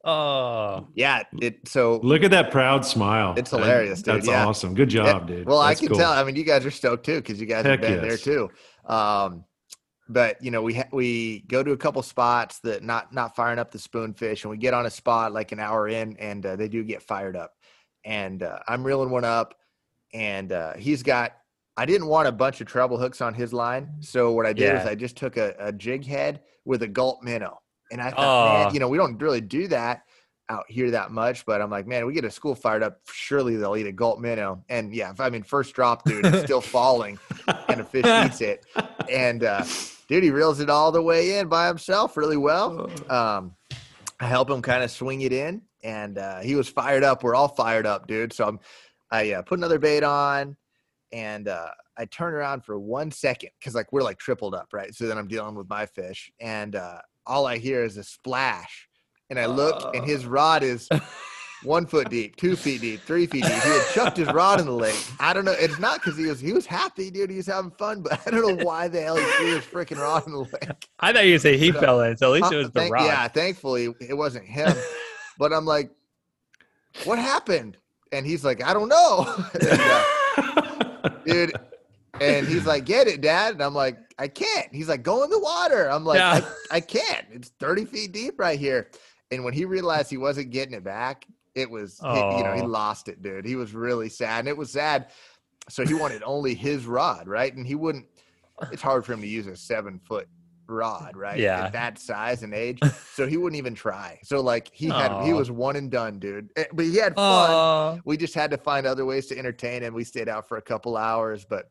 Oh, yeah it so look at that proud smile It's hilarious, dude. that's Yeah. awesome good job dude well That's i can cool. tell i mean you guys are stoked too because you guys Heck have been there too um but you know we ha- we go to a couple spots that not not firing up the spoonfish and we get on a spot like an hour in and uh, they do get fired up and uh, i'm reeling one up and uh, he's got i didn't want a bunch of treble hooks on his line so what i did is i just took a, a jig head with a gulp minnow and i thought Aw. man you know we don't really do that out here that much, but I'm like, man, we get a school fired up. Surely they'll eat a gulp minnow. And yeah, I mean, first drop, dude, it's still falling and a fish eats it. And uh, dude, he reels it all the way in by himself really well. Um, I help him kind of swing it in, and uh, he was fired up. We're all fired up, dude. So I'm, I uh, put another bait on, and uh, I turn around for one second because like we're like tripled up, right? So then I'm dealing with my fish, and uh, all I hear is a splash, and I look, and his rod is *laughs* one foot deep, two feet deep, three feet deep. He had chucked his rod in the lake. I don't know. It's not because he was he was happy, dude. He was having fun, but *laughs* I don't know why the hell he threw his freaking rod in the lake. *laughs* I thought you say he But, uh, fell in, so at least it was the thank- rod. Yeah, thankfully it wasn't him. but I'm like, what happened? And he's like, I don't know, *laughs* And, uh, dude. And he's like, get it, dad. And I'm like, I can't. He's like, go in the water. I'm like, Yeah. I, I can't. It's 30 feet deep right here. And when he realized he wasn't getting it back, it was, he- you know, he lost it, dude. He was really sad. And it was sad. So he wanted only his rod, right? And he wouldn't, it's hard for him to use a seven foot rod, right? Yeah. At that size and age. *laughs* So he wouldn't even try. So like he had, he was one and done, dude. Eh, But he had fun Oh, we just had to find other ways to entertain him. We stayed out for a couple hours, but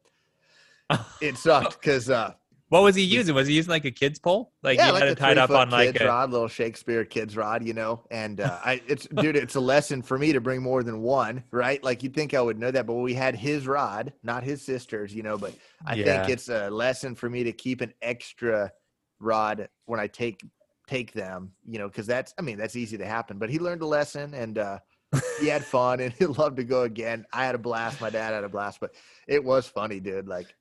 *laughs* it sucked because uh what was he using? Was he using like a kid's pole? Like yeah, he like had a it tied up on like a rod, little Shakespeare kids rod, you know. And uh, I, it's *laughs* dude, it's a lesson for me to bring more than one, right? Like you'd think I would know that, but we had his rod, not his sister's, you know. But I Yeah. think it's a lesson for me to keep an extra rod when I take take them, you know, because that's I mean that's easy to happen. But he learned a lesson and. uh he had *laughs* fun and *laughs* he loved to go again. I had a blast. My dad had a blast, but it was funny, dude. Like,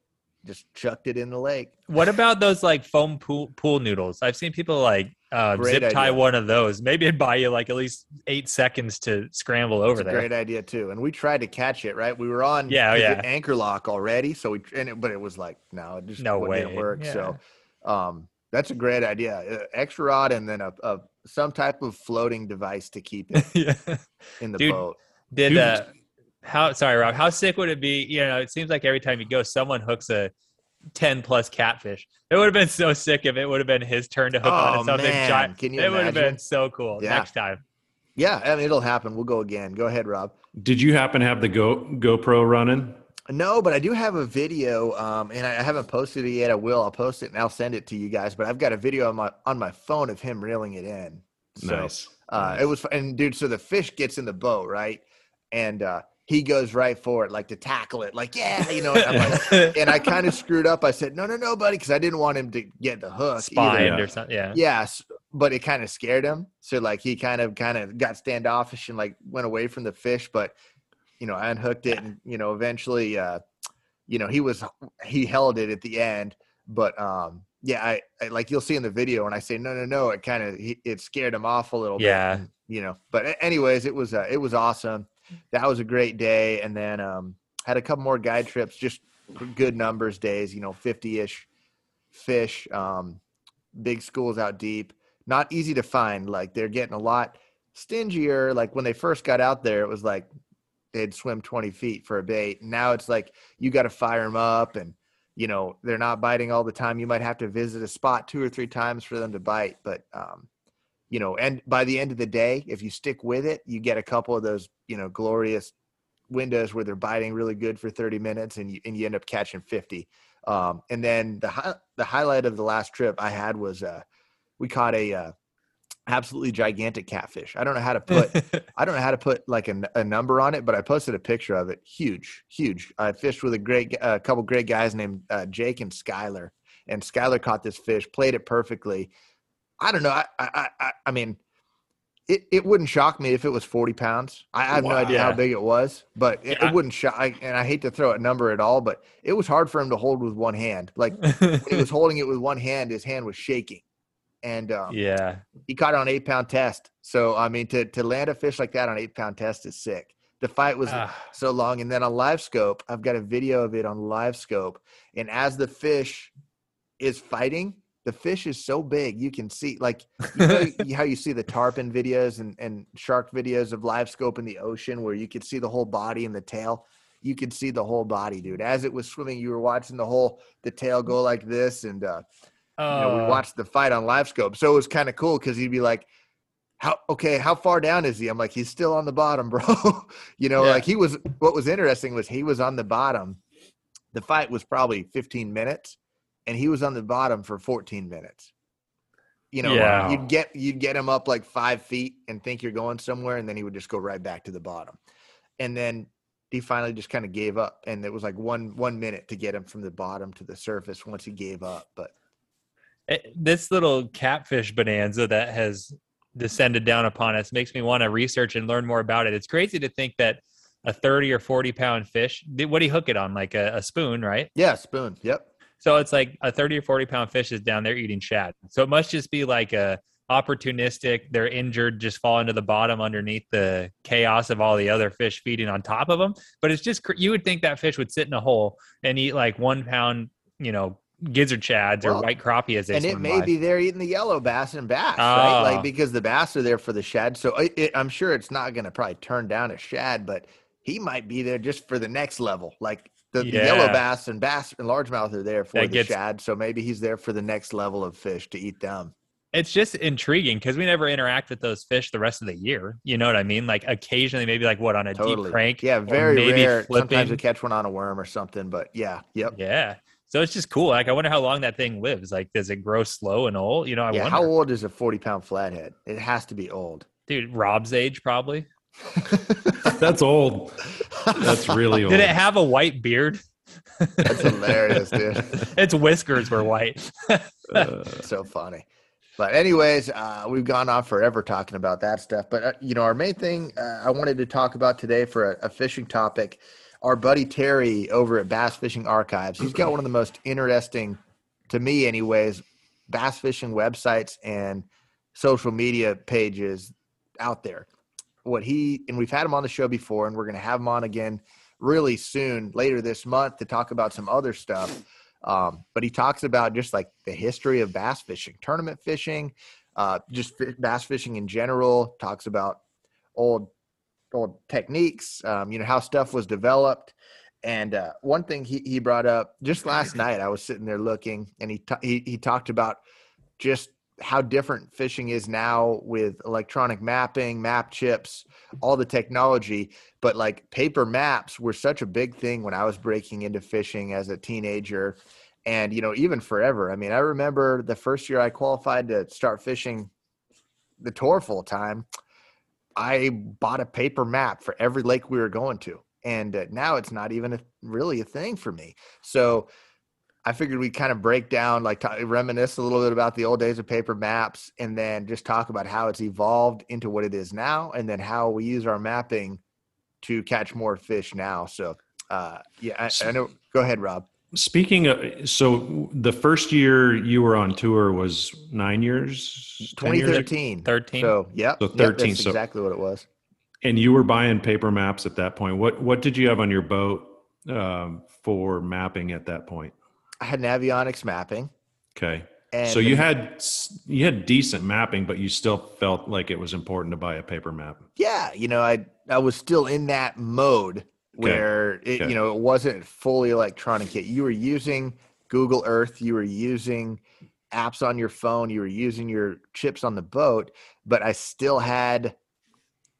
just chucked it in the lake. What about those like foam pool pool noodles? I've seen people like uh, Great zip tie idea. one of those. Maybe it'd buy you like at least eight seconds to scramble over It's a there. great idea too. And we tried to catch it. Right, we were on Yeah, yeah. anchor lock already. So we and it, but it was like no, it just No wa- didn't way. work. Yeah. So, um, that's a great idea. Uh, extra rod and then a, a some type of floating device to keep it *laughs* yeah. in the Dude, boat. Did Dude. uh, how? Sorry, Rob. How sick would it be? You know, it seems like every time you go, someone hooks a ten plus catfish. It would have been so sick if it would have been his turn to hook Oh, on something man. giant. Can you it would have been so cool. Yeah. Next time. Yeah, I mean it'll happen. We'll go again. Go ahead, Rob. Did you happen to have the Go GoPro running? No, but I do have a video, um, and I I haven't posted it yet. I will. I'll post it and I'll send it to you guys. But I've got a video on my on my phone of him reeling it in. So, nice. Uh, Nice. It was, and dude, so the fish gets in the boat, right? And uh, he goes right for it, like to tackle it, like yeah, you know. and I'm like, *laughs* and I kind of screwed up. I said, no, no, no, buddy, because I didn't want him to get the hook. either. Spined or something. Yeah. Yes, but it kind of scared him. So like he kind of kind of got standoffish and like went away from the fish. But you know, I unhooked it, and you know, eventually, uh, you know, he was he held it at the end. But um, yeah, I, I like you'll see in the video when I say no, no, no, it kind of it scared him off a little bit. Yeah. you know. But anyways, it was uh, it was awesome. That was a great day, and then um, had a couple more guide trips, just good numbers days. You know, fifty ish fish. Um, big schools out deep. Not easy to find. Like they're getting a lot stingier. Like when they first got out there, it was like they'd swim 20 feet for a bait. Now it's like you got to fire them up and, you know, they're not biting all the time. You might have to visit a spot two or three times for them to bite. But, um, you know, and by the end of the day, if you stick with it, you get a couple of those, you know, glorious windows where they're biting really good for 30 minutes and you, and you end up catching 50. Um, and then the, hi- the highlight of the last trip I had was, uh, we caught a, uh, absolutely gigantic catfish. I don't know how to put *laughs* I don't know how to put like a number on it, but I posted a picture of it. Huge, huge. I fished with a great, a couple great guys named uh, Jake and Skyler, and Skyler caught this fish, played it perfectly. I don't know. I, I, I, I mean, it, it wouldn't shock me if it was 40 pounds. I, I have no Wow. idea how big it was, but it, Yeah. it wouldn't shock. I, and I hate to throw a number at all, but it was hard for him to hold with one hand. Like when he was *laughs* holding it with one hand, his hand was shaking. And um, yeah. he caught it on eight pound test. So I mean, to to land a fish like that on eight pound test is sick. The fight was Ah, so long, and then on live scope, I've got a video of it on live scope. And as the fish is fighting, the fish is so big you can see like you know *laughs* how you see the tarpon videos and, and shark videos of live scope in the ocean where you could see the whole body and the tail. You could see the whole body, dude. As it was swimming, you were watching the whole the tail go like this, and uh, you know, we oh, watched the fight on live scope. So it was kind of cool because he'd be like, How okay, how far down is he? I'm like, he's still on the bottom, *laughs* bro. you know, Yeah. like he was what was interesting was he was on the bottom. The fight was probably 15 minutes, and he was on the bottom for 14 minutes. You know, Yeah. you'd get you'd get him up like five feet and think you're going somewhere, and then he would just go right back to the bottom. And then he finally just kind of gave up. And it was like one one minute to get him from the bottom to the surface once he gave up. But it- this little catfish bonanza that has descended down upon us makes me want to research and learn more about it. It's crazy to think that a 30 or 40 pound fish, what do you hook it on? Like a, a spoon, right? Yeah, spoon. Yep. So it's like a 30 or 40 pound fish is down there eating shad. So it must just be like a opportunistic, they're injured, just fall into the bottom underneath the chaos of all the other fish feeding on top of them. But it's just, you would think that fish would sit in a hole and eat like one pound, you know, gizzard shads well, or white crappie as they and it may by. be there eating the yellow bass and bass, oh. right? Like ah. because the bass are there for the shad. So it, it, I'm sure it's not going to probably turn down a shad, but he might be there just for the next level. Like the, yeah. the yellow bass and bass and largemouth are there for that the gets, shad, so maybe he's there for the next level of fish to eat them. It's just intriguing because we never interact with those fish the rest of the year. You know what I mean? Like occasionally, maybe like what on a totally. deep crank. Yeah, very rare. Flipping. Sometimes we catch one on a worm or something, but yeah, yep. Yeah. So it's just cool. Like I wonder how long that thing lives. Like, does it grow slow and old? You know, I yeah. Wonder. How old is a forty pound flathead? It has to be old, dude. Rob's age probably. *laughs* That's old. That's really old. Did it have a white beard? That's hilarious, dude. *laughs* its whiskers were white. uh, *laughs* so funny. But anyways, uh, we've gone on forever talking about that stuff. But uh, you know, our main thing uh, I wanted to talk about today for a, a, fishing topic, our buddy Terry over at Bass Fishing Archives. He's got one of the most interesting, to me, anyways, bass fishing websites and social media pages out there what he and we've had him on the show before, and we're going to have him on again really soon later this month to talk about some other stuff. Um, but he talks about just like the history of bass fishing, tournament fishing, uh, just f- bass fishing in general. Talks about old old techniques, um, you know how stuff was developed. And uh, one thing he, he brought up just last night, I was sitting there looking, and he t- he, he talked about just how different fishing is now with electronic mapping, map chips, all the technology. But like paper maps were such a big thing when I was breaking into fishing as a teenager. And, you know, even forever. I mean, I remember the first year I qualified to start fishing the tour full time, I bought a paper map for every lake we were going to. And uh, now it's not even a, really a thing for me. So, I figured we'd kind of break down, like t- reminisce a little bit about the old days of paper maps, and then just talk about how it's evolved into what it is now, and then how we use our mapping to catch more fish now. So, uh, yeah, I, I know. Go ahead, Rob. Speaking of, so the first year you were on tour was nine years, 2013, 13. So, yeah, so 13. Yep, so exactly what it was. And you were buying paper maps at that point. What what did you have on your boat um, for mapping at that point? I had Navionics mapping. Okay. And so you had you had decent mapping, but you still felt like it was important to buy a paper map. Yeah, you know, I I was still in that mode where okay. it, okay. you know it wasn't fully electronic yet. You were using Google Earth, you were using apps on your phone, you were using your chips on the boat, but I still had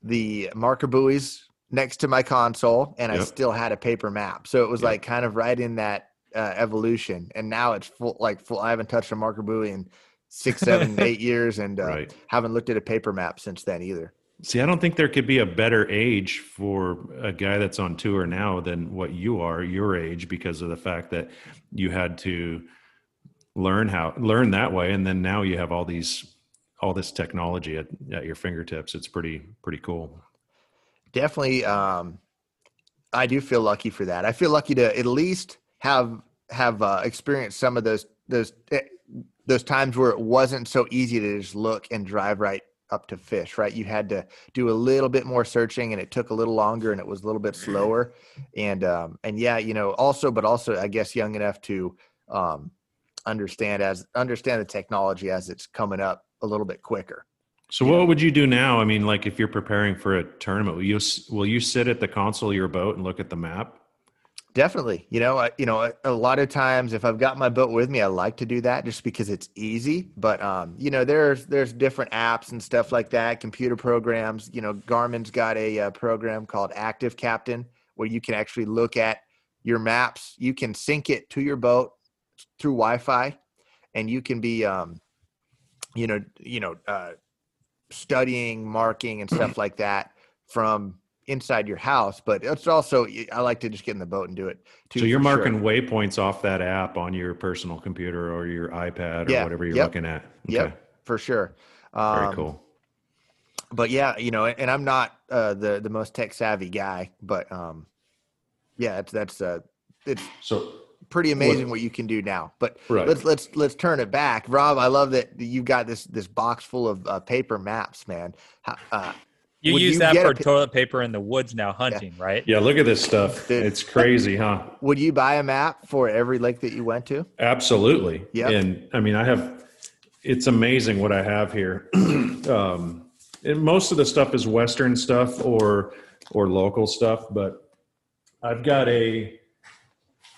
the marker buoys next to my console, and yep. I still had a paper map. So it was yep. like kind of right in that uh, evolution, and now it's full like full. I haven't touched a marker buoy in six, *laughs* seven, eight years, and uh, right. haven't looked at a paper map since then either. See, I don't think there could be a better age for a guy that's on tour now than what you are, your age, because of the fact that you had to learn how learn that way, and then now you have all these all this technology at, at your fingertips. It's pretty pretty cool. Definitely, um, I do feel lucky for that. I feel lucky to at least have have uh, experienced some of those those eh, those times where it wasn't so easy to just look and drive right up to fish right? You had to do a little bit more searching and it took a little longer and it was a little bit slower. And um and yeah you know also but also i guess young enough to um understand as understand the technology as it's coming up a little bit quicker so what would you do now? I mean like if you're preparing for a tournament will you will you sit at the console of your boat and look at the map Definitely. You know, I, you know, a, a, lot of times if I've got my boat with me, I like to do that just because it's easy. But um, you know, there's there's different apps and stuff like that, computer programs. You know, Garmin's got a, a uh, program called Active Captain where you can actually look at your maps. You can sync it to your boat through Wi-Fi, and you can be, um, you know, you know, uh, studying, marking, and stuff *clears throat* like that from inside your house, but it's also I like to just get in the boat and do it. Too, so you're marking sure. waypoints off that app on your personal computer or your iPad or yeah. whatever you're yep. looking at. Okay. Yep, for sure. Um, Very cool. but yeah, you know, and I'm not uh, the the most tech savvy guy, but um, yeah, that's that's uh, it's So pretty amazing what you can do now. But Right. let's let's let's turn it back, Rob. I love that you've got this this box full of uh, paper maps, man. How, uh, You Would use you that get a for pi- toilet paper in the woods now hunting, right? yeah, look at this stuff. Dude. It's crazy, huh? would you buy a map for every lake that you went to? Absolutely. Yeah. And I mean, I have, it's amazing what I have here. *clears throat* um, and most of the stuff is Western stuff or, or local stuff, but I've got a,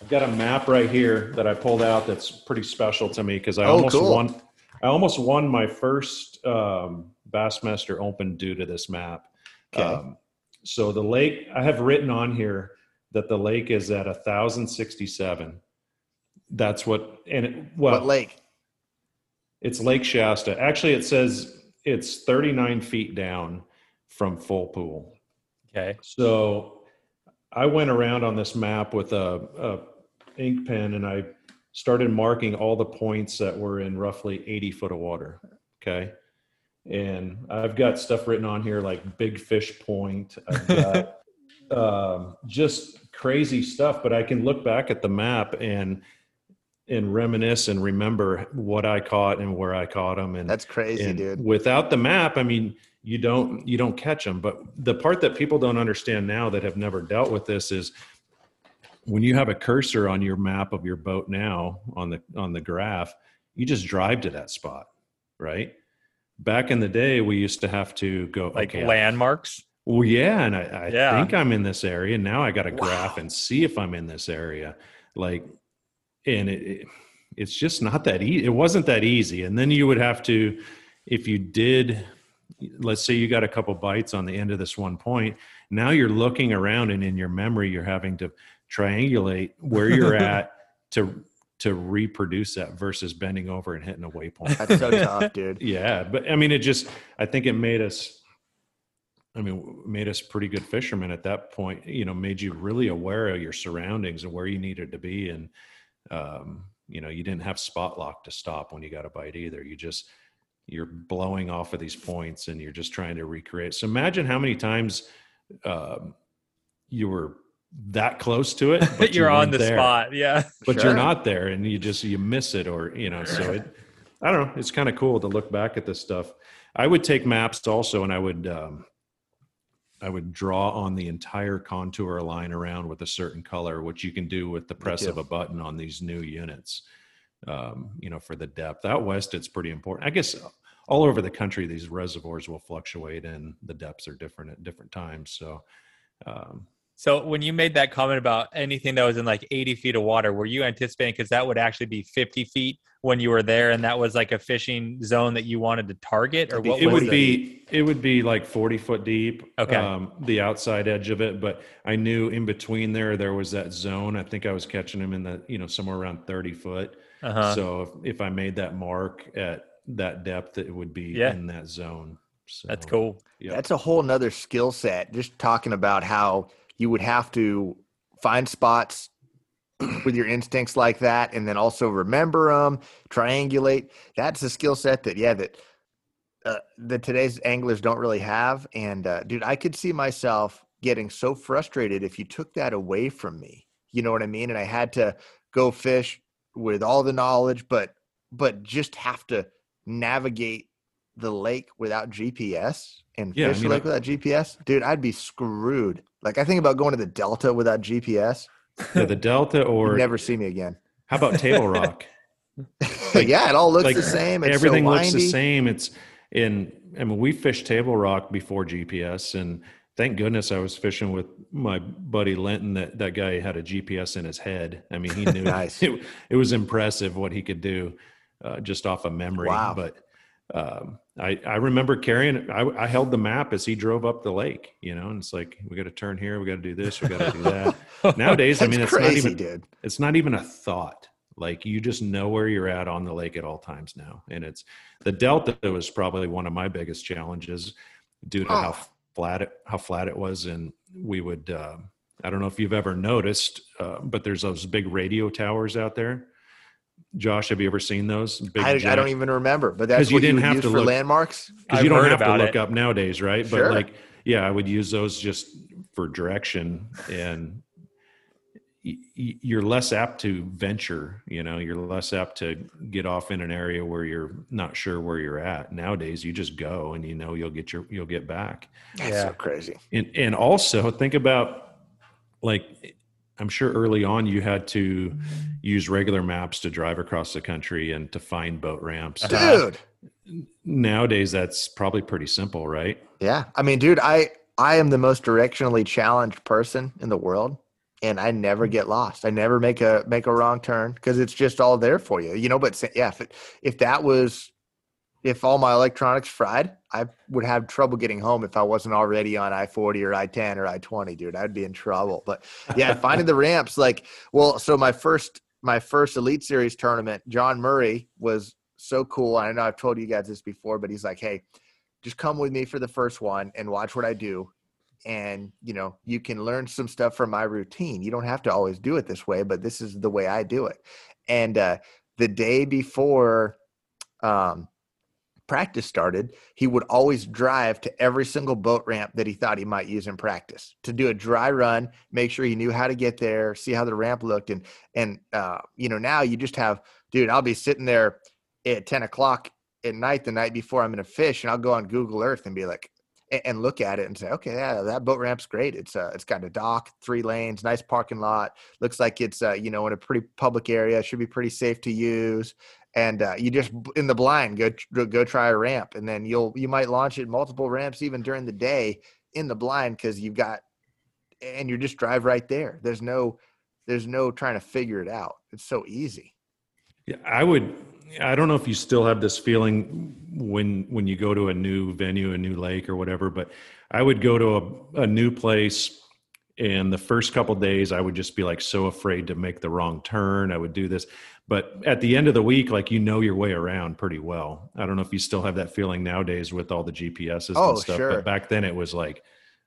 I've got a map right here that I pulled out that's pretty special to me because I Oh, almost cool. won, I almost won my first um, Bassmaster Open due to this map. Okay. Um, so the lake, I have written on here that the lake is at 1,067. That's what, and it, well, what lake? it's Lake Shasta. Actually, it says it's 39 feet down from full pool. Okay. So I went around on this map with a, a ink pen and I started marking all the points that were in roughly 80 foot of water. Okay. And I've got stuff written on here like Big Fish Point. I've got *laughs* um, just crazy stuff, but I can look back at the map and and reminisce and remember what I caught and where I caught them. And That's crazy, and dude. without the map, I mean, you don't you don't catch them. But the part that people don't understand now that have never dealt with this is when you have a cursor on your map of your boat now on the on the graph, you just drive to that spot, right? Back in the day, we used to have to go Like okay, landmarks. well, yeah, and I, I Yeah. think I'm in this area. Now I got to graph Wow. and see if I'm in this area. Like, and it, it- it's just not that easy. It wasn't that easy. And then you would have to, if you did, let's say you got a couple bites on the end of this one point. Now you're looking around, and in your memory, you're having to triangulate where you're *laughs* at to to reproduce that versus bending over and hitting a waypoint. That's so *laughs* tough, dude. Yeah, but I mean, it just I think it made us. I mean, made us pretty good fishermen at that point. You know, made you really aware of your surroundings and where you needed to be, and um, you know, you didn't have spot lock to stop when you got a bite either. You just you're blowing off of these points, and you're just trying to recreate. So imagine how many times um, you were that close to it, but *laughs* you You're on the there spot. Yeah. but Sure. you're not there and you just you miss it or you know so it i don't know it's kind of cool to look back at this stuff i would take maps also and i would um i would draw on the entire contour line around with a certain color which you can do with the press of a button on these new units um you know for the depth out west it's pretty important i guess all over the country these reservoirs will fluctuate and the depths are different at different times so um So when you made that comment about anything that was in like 80 feet of water, were you anticipating because that would actually be 50 feet when you were there, and that was like a fishing zone that you wanted to target, or It'd be- what it was would it? be it would be like 40 foot deep Okay. um, the outside edge of it but i knew in between there there was that zone i think i was catching them in the you know somewhere around 30 foot Uh-huh. so if, if i made that mark at that depth it would be Yeah. in that zone so That's cool. yeah. That's a whole nother skill set. Just talking about how you would have to find spots with your instincts like that, and then also remember them, triangulate. That's a skill set that, yeah, that uh, that today's anglers don't really have. And uh, dude, I could see myself getting so frustrated if you took that away from me. You know what I mean? And I had to go fish with all the knowledge, but but just have to navigate the lake without GPS and Yeah, I fish mean, the lake I- without GPS, dude, I'd be screwed. Like I think about going to the Delta without GPS. yeah, the delta *laughs* You'd or never see me again. how about table *laughs* rock But yeah, it all looks like the same. It's everything so looks the same it's in i mean we fished table rock before gps and thank goodness i was fishing with my buddy linton that that guy had a gps in his head i mean he *laughs* knew Nice. it, it was impressive what he could do uh, just off of memory Wow. but um, I, I remember carrying I, I held the map as he drove up the lake you know and it's like we got to turn here we got to do this we got to do that. *laughs* Nowadays i mean it's crazy, not even dude. it's not even a thought. Like you just know where you're at on the lake at all times now. And it's the delta was probably one of my biggest challenges due to how Oh. flat it how flat it was. And we would uh, i don't know if you've ever noticed uh, but there's those big radio towers out there Josh, have you ever seen those? Big I, I, don't even remember, but that's you didn't you have to for look, landmarks. Because you don't have to look it. up nowadays, right? Sure. But like, yeah, I would use those just for direction and you're less apt to venture you know you're less apt to get off in an area where you're not sure where you're at nowadays you just go and you know you'll get your you'll get back that's yeah. so crazy and and also think about like i'm sure early on you had to mm-hmm. use regular maps to drive across the country and to find boat ramps. Uh-huh. Dude. Nowadays that's probably pretty simple right? Yeah. I mean dude i i am the most directionally challenged person in the world and I never mm-hmm. get lost. I never make a make a wrong turn because it's just all there for you, you know. But yeah, if it, if that was if all my electronics fried, I would have trouble getting home if I wasn't already on I forty or I ten or I twenty, dude. I'd be in trouble. But yeah, *laughs* finding the ramps, like, well, so my first my first Elite Series tournament, John Murray was so cool. I know I've told you guys this before, but he's like, hey, just come with me for the first one and watch what I do and you know you can learn some stuff from my routine you don't have to always do it this way but this is the way i do it and uh, the day before um, practice started he would always drive to every single boat ramp that he thought he might use in practice to do a dry run make sure he knew how to get there see how the ramp looked and and uh, you know now you just have dude i'll be sitting there at 10 o'clock at night the night before i'm to fish and i'll go on google earth and be like and look at it and say, okay, yeah, that boat ramp's great. It's uh, it's got a dock, three lanes, nice parking lot. Looks like it's uh, you know in a pretty public area. Should be pretty safe to use. And uh, you just in the blind go go try a ramp, and then you'll you might launch it multiple ramps even during the day in the blind because you've got and you just drive right there. There's no there's no trying to figure it out. It's so easy. Yeah, I would I don't know if you still have this feeling when when you go to a new venue, a new lake or whatever, but I would go to a, a new place and the first couple days I would just be like so afraid to make the wrong turn. I would do this. But at the end of the week, like you know your way around pretty well. I don't know if you still have that feeling nowadays with all the GPSs oh, and stuff. Sure. But back then it was like,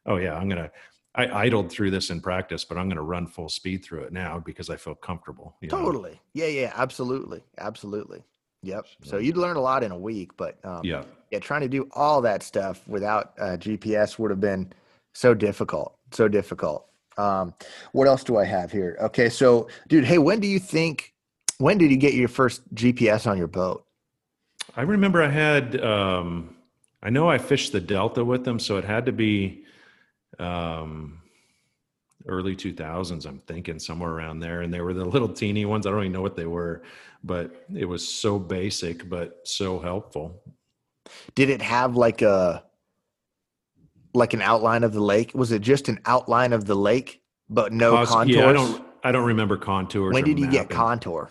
oh yeah, I'm gonna I idled through this in practice, but I'm going to run full speed through it now because I feel comfortable. Totally. Know? Yeah. Yeah. Absolutely. Absolutely. Yep. So you'd learn a lot in a week, but um, yeah, yeah, trying to do all that stuff without uh, GPS would have been so difficult. So difficult. Um, what else do I have here? Okay, so dude, hey, when do you think? When did you get your first GPS on your boat? I remember I had. Um, I know I fished the Delta with them, so it had to be um, early 2000s. I'm thinking somewhere around there, and they were the *laughs* little teeny ones. I don't even know what they were but it was so basic but so helpful. Did it have like a like an outline of the lake? Was it just an outline of the lake but no Cause, contours? Yeah, I don't I don't remember contours. When did you get contour?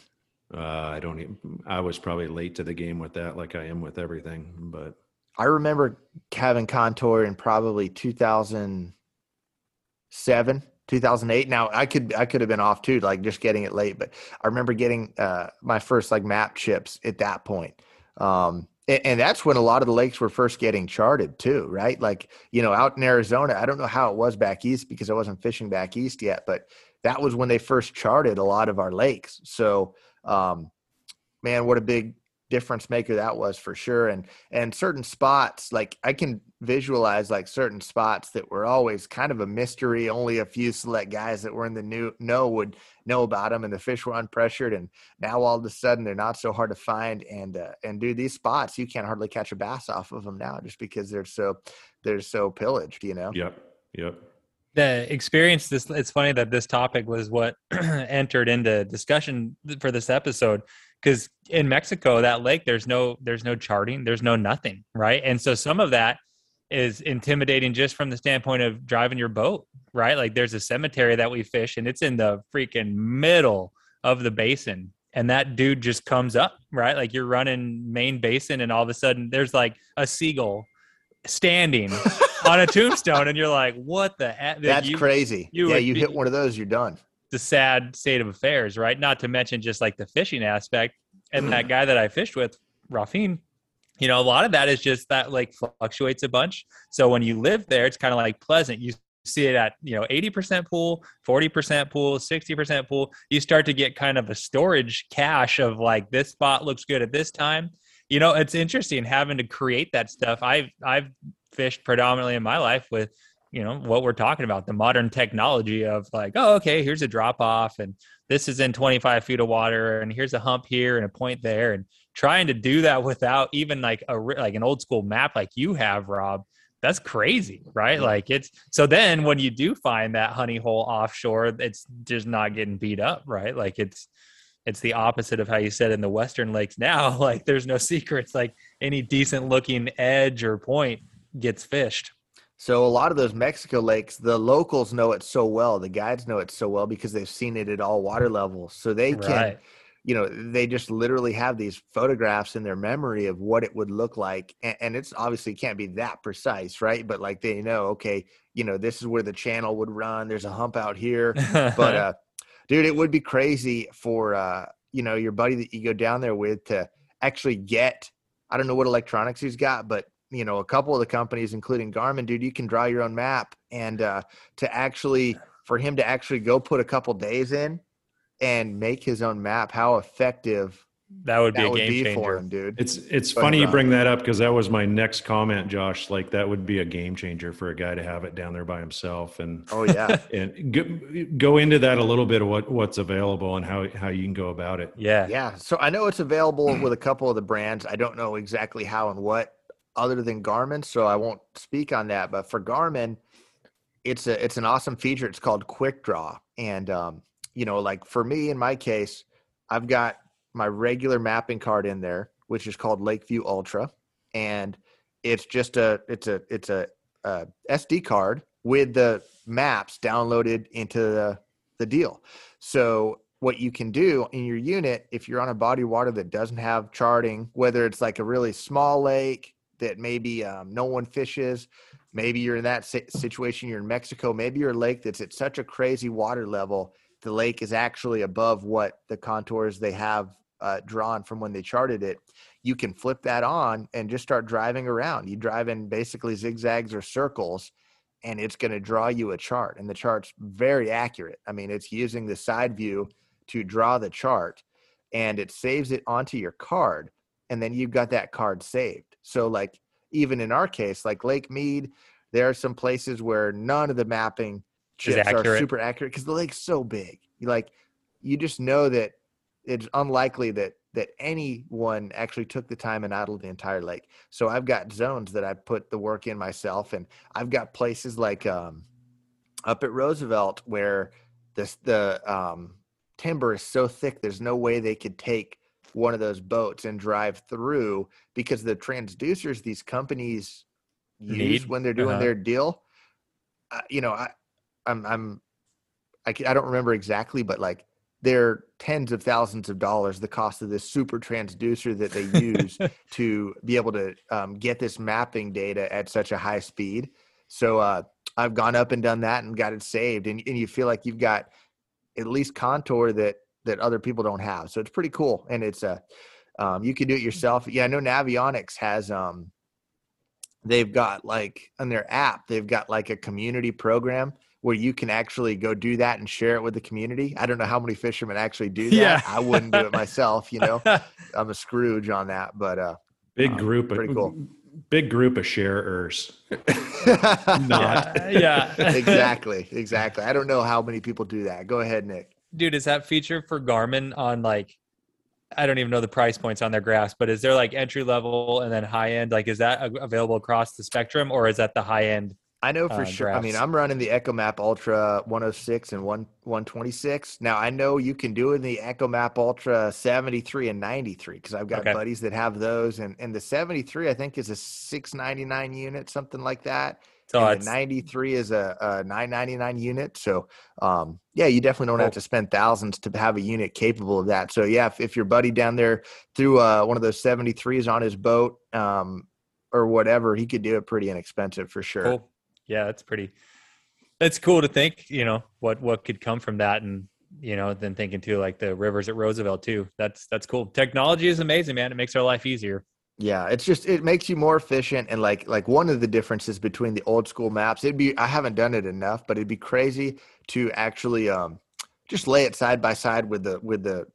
Uh, I don't even, I was probably late to the game with that like I am with everything, but I remember having contour in probably 2007 2008 now i could i could have been off too like just getting it late but i remember getting uh, my first like map chips at that point um, and, that's when a lot of the lakes were first getting charted too right? Like you know out in arizona i don't know how it was back east because i wasn't fishing back east yet but that was when they first charted a lot of our lakes. So um, man what a big difference maker that was for sure. And and certain spots like i can visualize like certain spots that were always kind of a mystery. Only a few select guys that were in the new know would know about them and the fish were unpressured and now all of a sudden they're not so hard to find and uh, and do these spots you can't hardly catch a bass off of them now just because they're so they're so pillaged you know yep yep the experience this it's funny that this topic was what *clears throat* entered into discussion for this episode because in Mexico, that lake, there's no there's no charting, there's no nothing, right? And so some of that is intimidating just from the standpoint of driving your boat, right? Like there's a cemetery that we fish, and it's in the freaking middle of the basin, and that dude just comes up, right? Like you're running main basin, and all of a sudden there's like a seagull standing *laughs* on a tombstone, and you're like, "What the heck?" That's you, crazy. You yeah, you be, hit one of those, you're done the sad state of affairs, right? Not to mention just like the fishing aspect. And that *clears throat* guy that I fished with, Rafin, you know, a lot of that is just that like fluctuates a bunch. So when you live there, it's kind of like pleasant. You see it at you know 80% pool 40% pool 60% pool you start to get kind of a storage cache of like this spot looks good at this time you know it's interesting having to create that stuff i've i've fished predominantly in my life with you know what we're talking about the modern technology of like oh okay here's a drop off and this is in 25 feet of water and here's a hump here and a point there and trying to do that without even like a like an old school map like you have rob that's crazy right like it's so then when you do find that honey hole offshore it's just not getting beat up right like it's it's the opposite of how you said in the western lakes now *laughs* like there's no secrets like any decent looking edge or point gets fished So a lot of those Mexico lakes, the locals know it so well. The guides know it so well because they've seen it at all water levels. So they can, right you know, they just literally have these photographs in their memory of what it would look like. And, and it's obviously can't be that precise, right? But like they know, okay, you know, this is where the channel would run. There's a hump out here. But *laughs* uh, dude, it would be crazy for uh, you know, your buddy that you go down there with to actually get. I don't know what electronics he's got, but you know a couple of the companies including garmin dude you can draw your own map and uh, to actually for him to actually go put a couple days in and make his own map how effective that would be that a game be changer. for him dude. It's it's But, funny you uh, bring that up because that was my next comment, Josh. Like that would be a game changer for a guy to have it down there by himself and oh yeah. *laughs* and go, go into that a little bit of what what's available and how how you can go about it. yeah. Yeah so i know it's available with a couple of the brands. I don't know exactly how and what other than garmin so i won't speak on that but for garmin it's a it's an awesome feature. It's called quick draw and um you know like for me in my case i've got my regular mapping card in there which is called LakeVü Ultra and it's just a it's a it's a, a sd card with the maps downloaded into the the deal. So what you can do in your unit if you're on a body of water that doesn't have charting whether it's like a really small lake that maybe um, no one fishes maybe you're in that situation you're in mexico maybe you're a lake that's at such a crazy water level the lake is actually above what the contours they have uh, drawn from when they charted it you can flip that on and just start driving around. You drive in basically zigzags or circles and it's going to draw you a chart and the chart's very accurate. I mean it's using the side view to draw the chart and it saves it onto your card and then you've got that card saved. So like even in our case like lake mead there are some places where none of the mapping chips are super accurate because the lake's so big you like you just know that it's unlikely that that anyone actually took the time and idled the entire lake so i've got zones that i put the work in myself and i've got places like um up at roosevelt where this the um timber is so thick there's no way they could take one of those boats and drive through because the transducers these companies use Need? when they're doing Uh-huh. their deal uh, you know i i'm i'm I, I don't remember exactly but like they're tens of thousands of dollars the cost of this super transducer that they use *laughs* to be able to um, get this mapping data at such a high speed. So uh, i've gone up and done that and got it saved and, and you feel like you've got at least contour that that other people don't have. So it's pretty cool and it's a um, you can do it yourself. Yeah i know navionics has um they've got like on their app they've got like a community program where you can actually go do that and share it with the community i don't know how many fishermen actually do that Yeah. i wouldn't do it myself you know *laughs* i'm a scrooge on that but uh Big Um, group of pretty cool. big group of sharers. *laughs* yeah, yeah. *laughs* exactly exactly i don't know how many people do that go ahead nick dude is that feature for garmin on like i don't even know the price points on their graphs but is there like entry level and then high end like is that available across the spectrum or is that the high end I know for uh, sure. I mean. I'm running the EchoMap Ultra 106 and 1 126. Now I know you can do it in the EchoMap Ultra 73 and 93 because I've got Okay. buddies that have those, and and the 73 I think is a 699 unit, something like that. so and the 93 is a, a 999 unit. So um, yeah, you definitely don't have to spend thousands to have a unit capable of that. So yeah, if, if your buddy down there threw uh, one of those 73s on his boat um, or whatever, he could do it pretty inexpensive for sure. cool yeah that's pretty that's cool to think you know what what could come from that and you know then thinking too like the rivers at roosevelt too. That's that's cool. Technology is amazing man. It makes our life easier. Yeah, it's just it makes you more efficient and like like one of the differences between the old school maps. It'd be I haven't done it enough, but it'd be crazy to actually um just lay it side by side with the with the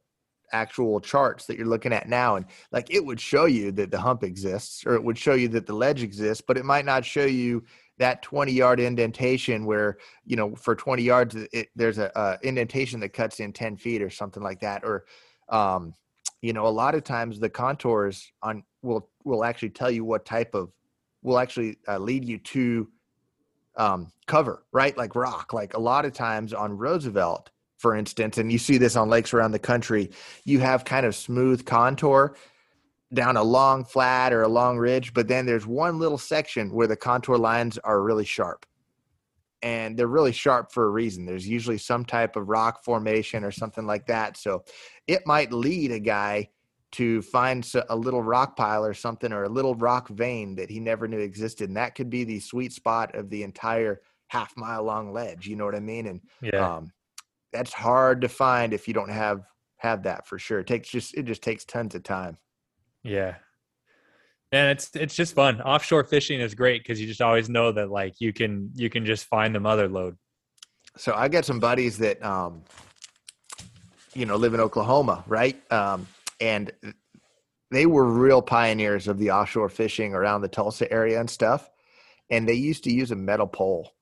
actual charts that you're looking at now. And like it would show you that the hump exists or it would show you that the ledge exists, but it might not show you that 20 yard indentation where you know for 20 yards it, there's a, a indentation that cuts in 10 feet or something like that or um you know a lot of times the contours on will will actually tell you what type of will actually uh, lead you to um, cover right? Like rock like a lot of times on roosevelt for instance and you see this on lakes around the country you have kind of smooth contour down a long flat or a long ridge but then there's one little section where the contour lines are really sharp and they're really sharp for a reason. There's usually some type of rock formation or something like that. So it might lead a guy to find a little rock pile or something or a little rock vein that he never knew existed. And that could be the sweet spot of the entire half mile long ledge. You know what I mean? And yeah. um, that's hard to find if you don't have have that for sure. It takes just it just takes tons of time. Yeah, and it's it's just fun. Offshore fishing is great because you just always know that like you can you can just find the mother lode. So I got some buddies that um, you know live in Oklahoma, right? Um, and they were real pioneers of the offshore fishing around the Tulsa area and stuff. And they used to use a metal pole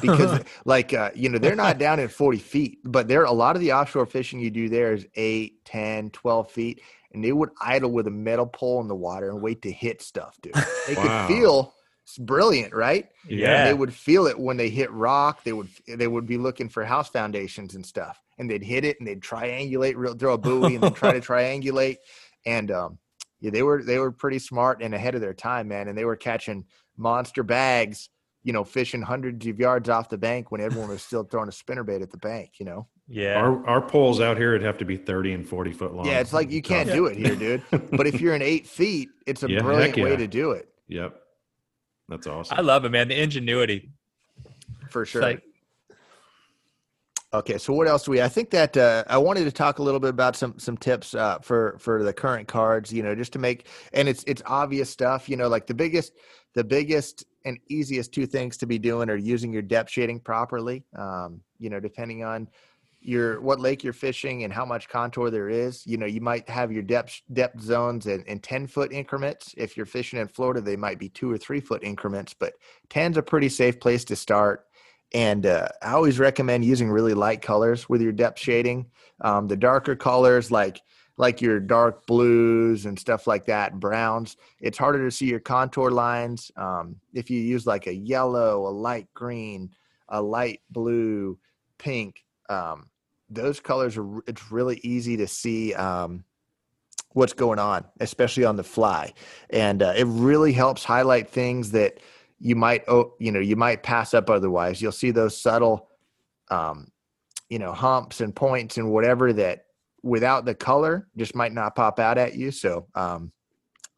because *laughs* like uh, you know they're not down at 40 feet but there a lot of the offshore fishing you do there is 8 10 12 feet and they would idle with a metal pole in the water and wait to hit stuff, dude. *laughs* They wow. could feel it's brilliant, right? Yeah. And they would feel it when they hit rock. They would they would be looking for house foundations and stuff, and they'd hit it and they'd triangulate, real throw a buoy, and then try to *laughs* triangulate. And um, yeah, they were they were pretty smart and ahead of their time, man. And they were catching monster bags, you know, fishing hundreds of yards off the bank when everyone was still throwing a spinnerbait at the bank, you know. Yeah. Our our poles out here would have to be 30 and 40 foot long. Yeah, it's like you can't do it here, dude. but if you're in eight feet, it's a yeah, brilliant yeah. way to do it. Yep. That's awesome. I love it, man. The ingenuity. For sure. Like, okay, so what else do we? I think that uh, I wanted to talk a little bit about some some tips uh, for for the current cards. You know, just to make and it's it's obvious stuff. You know, like the biggest the biggest and easiest two things to be doing are using your depth shading properly. Um, you know, depending on your what lake you're fishing and how much contour there is. You know, you might have your depth depth zones in, in 10 foot increments. If you're fishing in Florida, they might be two or three foot increments, but 10's a pretty safe place to start. And uh, I always recommend using really light colors with your depth shading. Um, the darker colors, like like your dark blues and stuff like that, browns, it's harder to see your contour lines. Um, if you use like a yellow, a light green, a light blue, pink, um, those colors are it's really easy to see um, what's going on especially on the fly. And uh, it really helps highlight things that you might oh, you know you might pass up otherwise. You'll see those subtle um, you know humps and points and whatever that without the color just might not pop out at you. So um,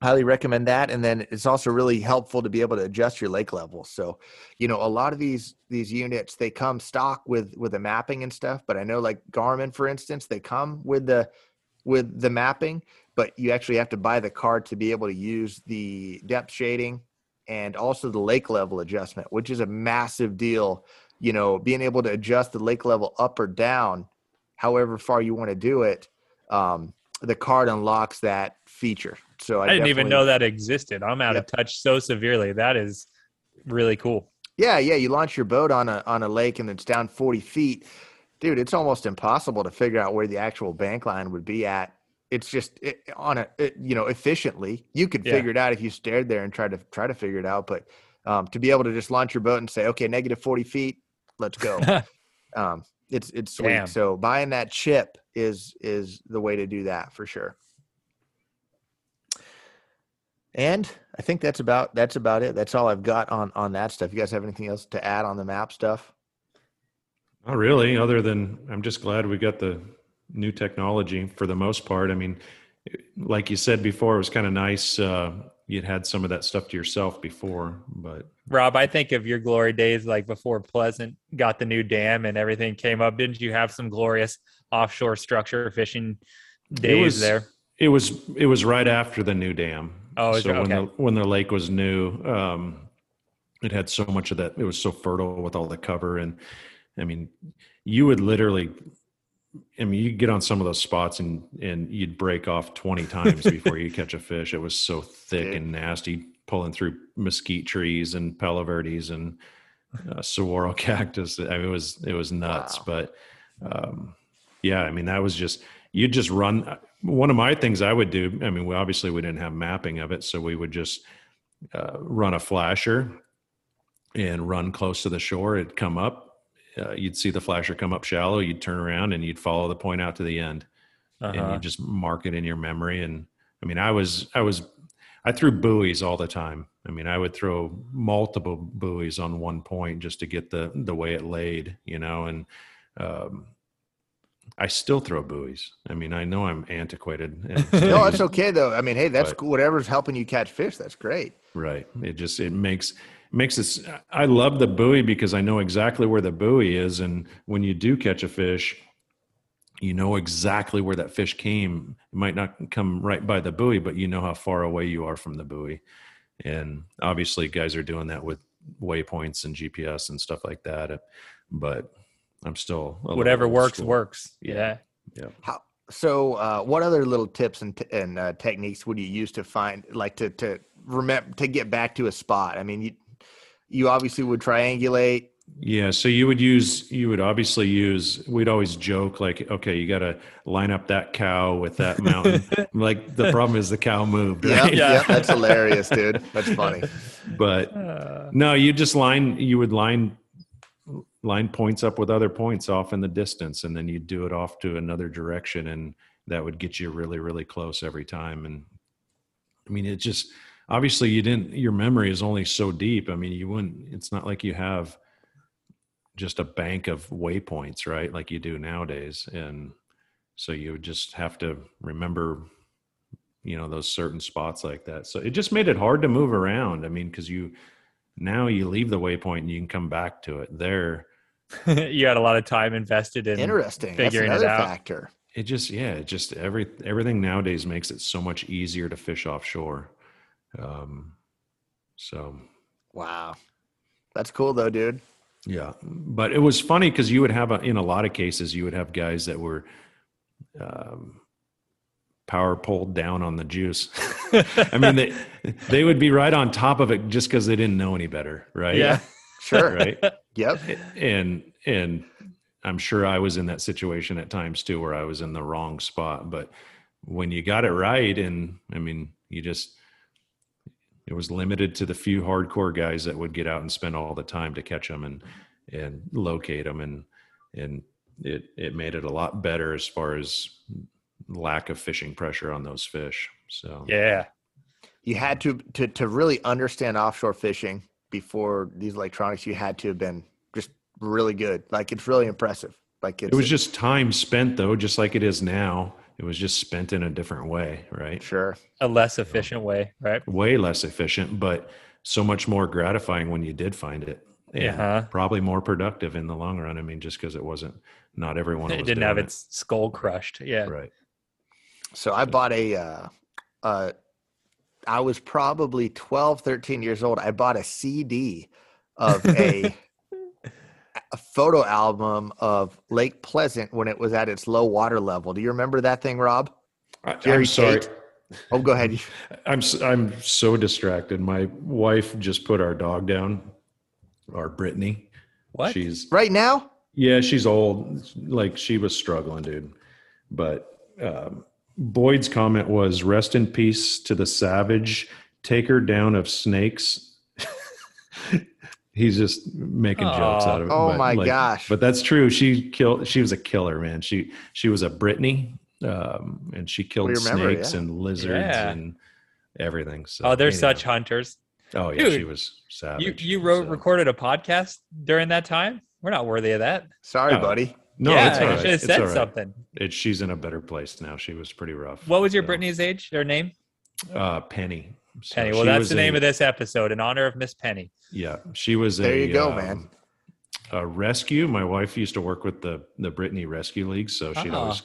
highly recommend that and then it's also really helpful to be able to adjust your lake level. So you know a lot of these these units they come stock with with the mapping and stuff but i know like garmin for instance they come with the with the mapping but you actually have to buy the card to be able to use the depth shading and also the lake level adjustment which is a massive deal. You know being able to adjust the lake level up or down however far you want to do it um, the card unlocks that feature so I, I didn't even know that existed. I'm out yep. of touch so severely. That is really cool. Yeah, yeah. You launch your boat on a on a lake and it's down 40 feet, dude. It's almost impossible to figure out where the actual bank line would be at. It's just it, on a it, you know efficiently. You could yeah. figure it out if you stared there and tried to try to figure it out. But um, to be able to just launch your boat and say, okay, negative 40 feet, let's go. *laughs* um, it's it's sweet. Damn. So buying that chip is is the way to do that for sure. And I think that's about that's about it. That's all I've got on on that stuff. You guys have anything else to add on the map stuff? Not really, other than I'm just glad we got the new technology for the most part. I mean, like you said before, it was kind of nice. Uh, you'd had some of that stuff to yourself before, but Rob, I think of your glory days like before Pleasant got the new dam and everything came up. Didn't you have some glorious offshore structure fishing days it was, there? It was it was right after the new dam. Oh, so there- when the when the lake was new, um, it had so much of that. It was so fertile with all the cover, and I mean, you would literally. I mean, you get on some of those spots and and you'd break off twenty times *laughs* before you catch a fish. It was so thick Dude. and nasty, pulling through mesquite trees and palo verdes and uh, saguaro *laughs* cactus. I mean, it was it was nuts. Wow. But um, yeah, I mean, that was just you'd just run. One of my things I would do. I mean, we obviously we didn't have mapping of it, so we would just uh, run a flasher and run close to the shore. It'd come up. Uh, you'd see the flasher come up shallow. You'd turn around and you'd follow the point out to the end, and Uh-huh. you just mark it in your memory. And I mean, I was I was I threw buoys all the time. I mean, I would throw multiple buoys on one point just to get the the way it laid, you know, and um, I still throw buoys. I mean, I know I'm antiquated. *laughs* And No, that's okay though. I mean, hey, that's But- cool. Whatever's helping you catch fish, that's great. Right. It just it makes makes it. I love the buoy because I know exactly where the buoy is, and when you do catch a fish, you know exactly where that fish came. It might not come right by the buoy, but you know how far away you are from the buoy. And obviously, guys are doing that with waypoints and GPS and stuff like that. But I'm still a Whatever works, school. works. Yeah. Yeah. How so? Uh, what other little tips and t- and uh, techniques would you use to find, like, to to remember to get back to a spot? I mean, you you obviously would triangulate. Yeah, so you would use you would obviously use we'd always joke like okay, you got to line up that cow with that mountain. *laughs* like the problem is the cow moved, Yeah, right? Yeah. yeah, that's *laughs* hilarious, dude. That's funny. But Uh, no, you just line you would line line points up with other points off in the distance and then you'd do it off to another direction and that would get you really really close every time and I mean it just obviously you didn't your memory is only so deep. I mean you wouldn't it's not like you have just a bank of waypoints, right? Like you do nowadays. And so you would just have to remember, you know, those certain spots like that. So it just made it hard to move around. I mean, because you now you leave the waypoint and you can come back to it. There, *laughs* you had a lot of time invested in Interesting. That's figuring it another out. factor. it just yeah, it just every everything nowadays makes it so much easier to fish offshore. Um, so Wow, that's cool though, dude. Yeah, but it was funny because you would have a, in a lot of cases you would have guys that were um, power pulled down on the juice. *laughs* I mean, they they would be right on top of it just because they didn't know any better, right? Yeah. *laughs* Sure. right. Yep. And and I'm sure I was in that situation at times too, where I was in the wrong spot. But when you got it right, and I mean, you just it was limited to the few hardcore guys that would get out and spend all the time to catch them and and locate them and and it it made it a lot better as far as lack of fishing pressure on those fish so Yeah. You had to to to really understand offshore fishing before these electronics. You had to have been just really good. Like it's really impressive. Like it's it was just time spent though just like it is now it was just spent in a different way right sure. A less efficient way, right? way less efficient but so much more gratifying when you did find it and Yeah. probably more productive in the long run i mean just because it wasn't not everyone It was didn't have doing its skull crushed. Yeah. right So I bought a, uh, uh, I was probably 12, 13 years old. I bought a CD of a, *laughs* a photo album of Lake Pleasant when it was at its low water level. Do you remember that thing, Rob? I, Jerry i'm sorry Tate? Oh, go ahead. *laughs* I'm s- I'm so distracted. My wife just put our dog down, our Brittany. What? She's Right now? yeah, she's old. Like she was struggling, dude. But um, Boyd's comment was, "Rest in peace to the savage taker down of snakes." *laughs* He's just making jokes out of it. Oh but, my like, gosh. But that's true. She killed. She was a killer, man. She she was a Brittany, um, and she killed remember, snakes yeah. and lizards Yeah. and everything. So oh, they're anyhow. such hunters. Oh yeah, she Dude, was You savage. you wrote so. recorded a podcast during that time? We're not worthy of that. Sorry, Oh. buddy. No, yeah, it's all you right. should have said all right. something. It, she's in a better place now. She was pretty rough. What was your so. Brittany's age or name? Uh, Penny. So Penny. Well, that's the name a- of this episode in honor of Miss Penny. Yeah, she was. There a, you go, um, man. A rescue. My wife used to work with the the Brittany Rescue League, so she'd Ah. always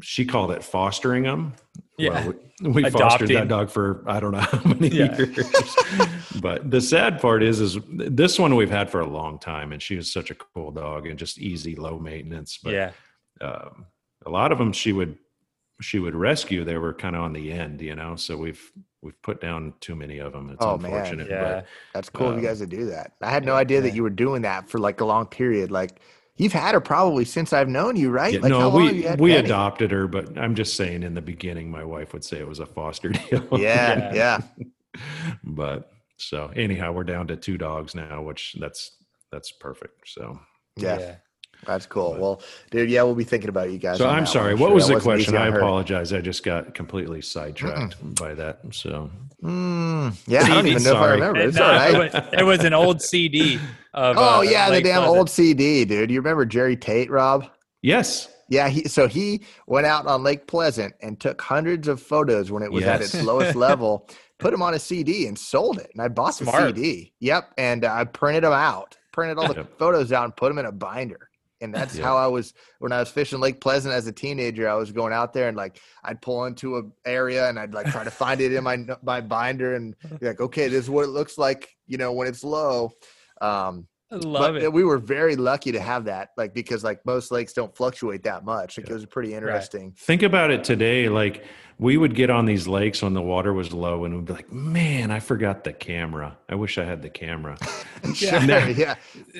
she called it fostering them. Yeah. Well, we, we fostered that dog for I don't know *laughs* how many Yeah. years. but the sad part is, is this one we've had for a long time, and she was such a cool dog and just easy, low maintenance. But yeah. um, a lot of them she would she would rescue. They were kind of on the end, you know. So we've we've put down too many of them. It's Oh, man. unfortunate. Yeah. That's cool of Um, you guys to do that. I had no idea that you were doing that for like a long period. Like you've had her probably since I've known you, right? Yeah, like no, how long have we you had we Penny? adopted her, but I'm just saying in the beginning, my wife would say it was a foster *laughs* deal. *laughs* Yeah, Yeah. yeah. but so anyhow, we're down to two dogs now, which that's that's perfect. So, Yeah. That's cool. Well, dude, yeah, we'll be thinking about you guys. so I'm sorry. one. What Sure, was the question? I apologize. I just got completely sidetracked by that. So Mm, yeah, I don't even know if I remember. It's uh, all right. it, was, an old CD of. Oh uh, yeah, the damn Pleasant. old CD, dude. You remember Jerry Tate, Rob? yes, Yeah, he so he went out on Lake Pleasant and took hundreds of photos when it was at its lowest *laughs* level, put them on a CD and sold it. And I bought Smart. the CD. Yep, and I printed them out, printed all the Yep. photos out, and put them in a binder. And that's Yeah. how I was when I was fishing Lake Pleasant as a teenager. I was going out there and like I'd pull into a area and I'd like try to find it in my my binder and *laughs* be like, okay, this is what it looks like, you know, when it's low. Um, I love but it. we were very lucky to have that, like because like most lakes don't fluctuate that much. Like, it was pretty interesting. think about it today. Like we would get on these lakes when the water was low, and we'd be like, "Man, I forgot the camera. I wish I had the camera." *laughs* Sure, Now- *laughs* yeah,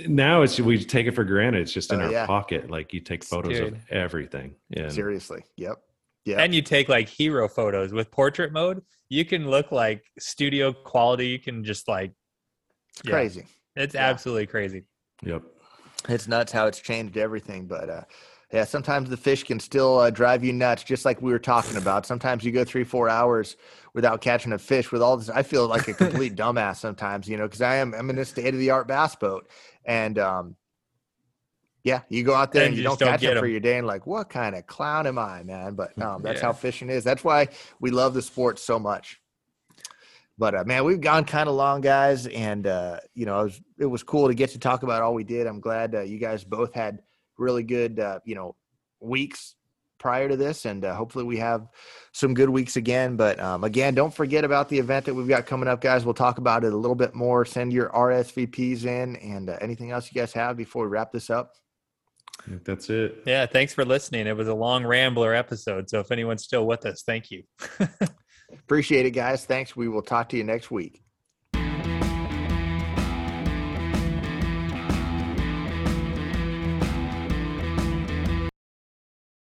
now it's we take it for granted. It's just in Oh, our yeah. pocket. Like you take photos of everything. And seriously. Yep. Yeah. and you take like hero photos with portrait mode. You can look like studio quality. You can just like. It's yeah, crazy. It's Yeah. absolutely crazy. Yep. It's nuts how it's changed everything. But uh, yeah, sometimes the fish can still uh, drive you nuts, just like we were talking about. Sometimes you go three, four hours without catching a fish. With all this, I feel like a complete *laughs* dumbass sometimes, you know, because I am I'm in a state of the art bass boat, and um, yeah, you go out there And and you, don't don't catch it for your day, and like, what kind of clown am I, man? But *laughs* um, that's Yeah. how fishing is. That's why we love the sport so much. But uh, man, we've gone kind of long, guys, and uh, you know, it was, it was cool to get to talk about all we did. I'm glad uh, you guys both had really good, uh, you know, weeks prior to this, and uh, hopefully we have some good weeks again. But um, again, don't forget about the event that we've got coming up, guys. We'll talk about it a little bit more. Send your RSVPs in, and uh, anything else you guys have before we wrap this up. That's it. Yeah, thanks for listening. It was a long rambler episode. So if anyone's still with us, thank you. *laughs* Appreciate it, guys. Thanks. We will talk to you next week.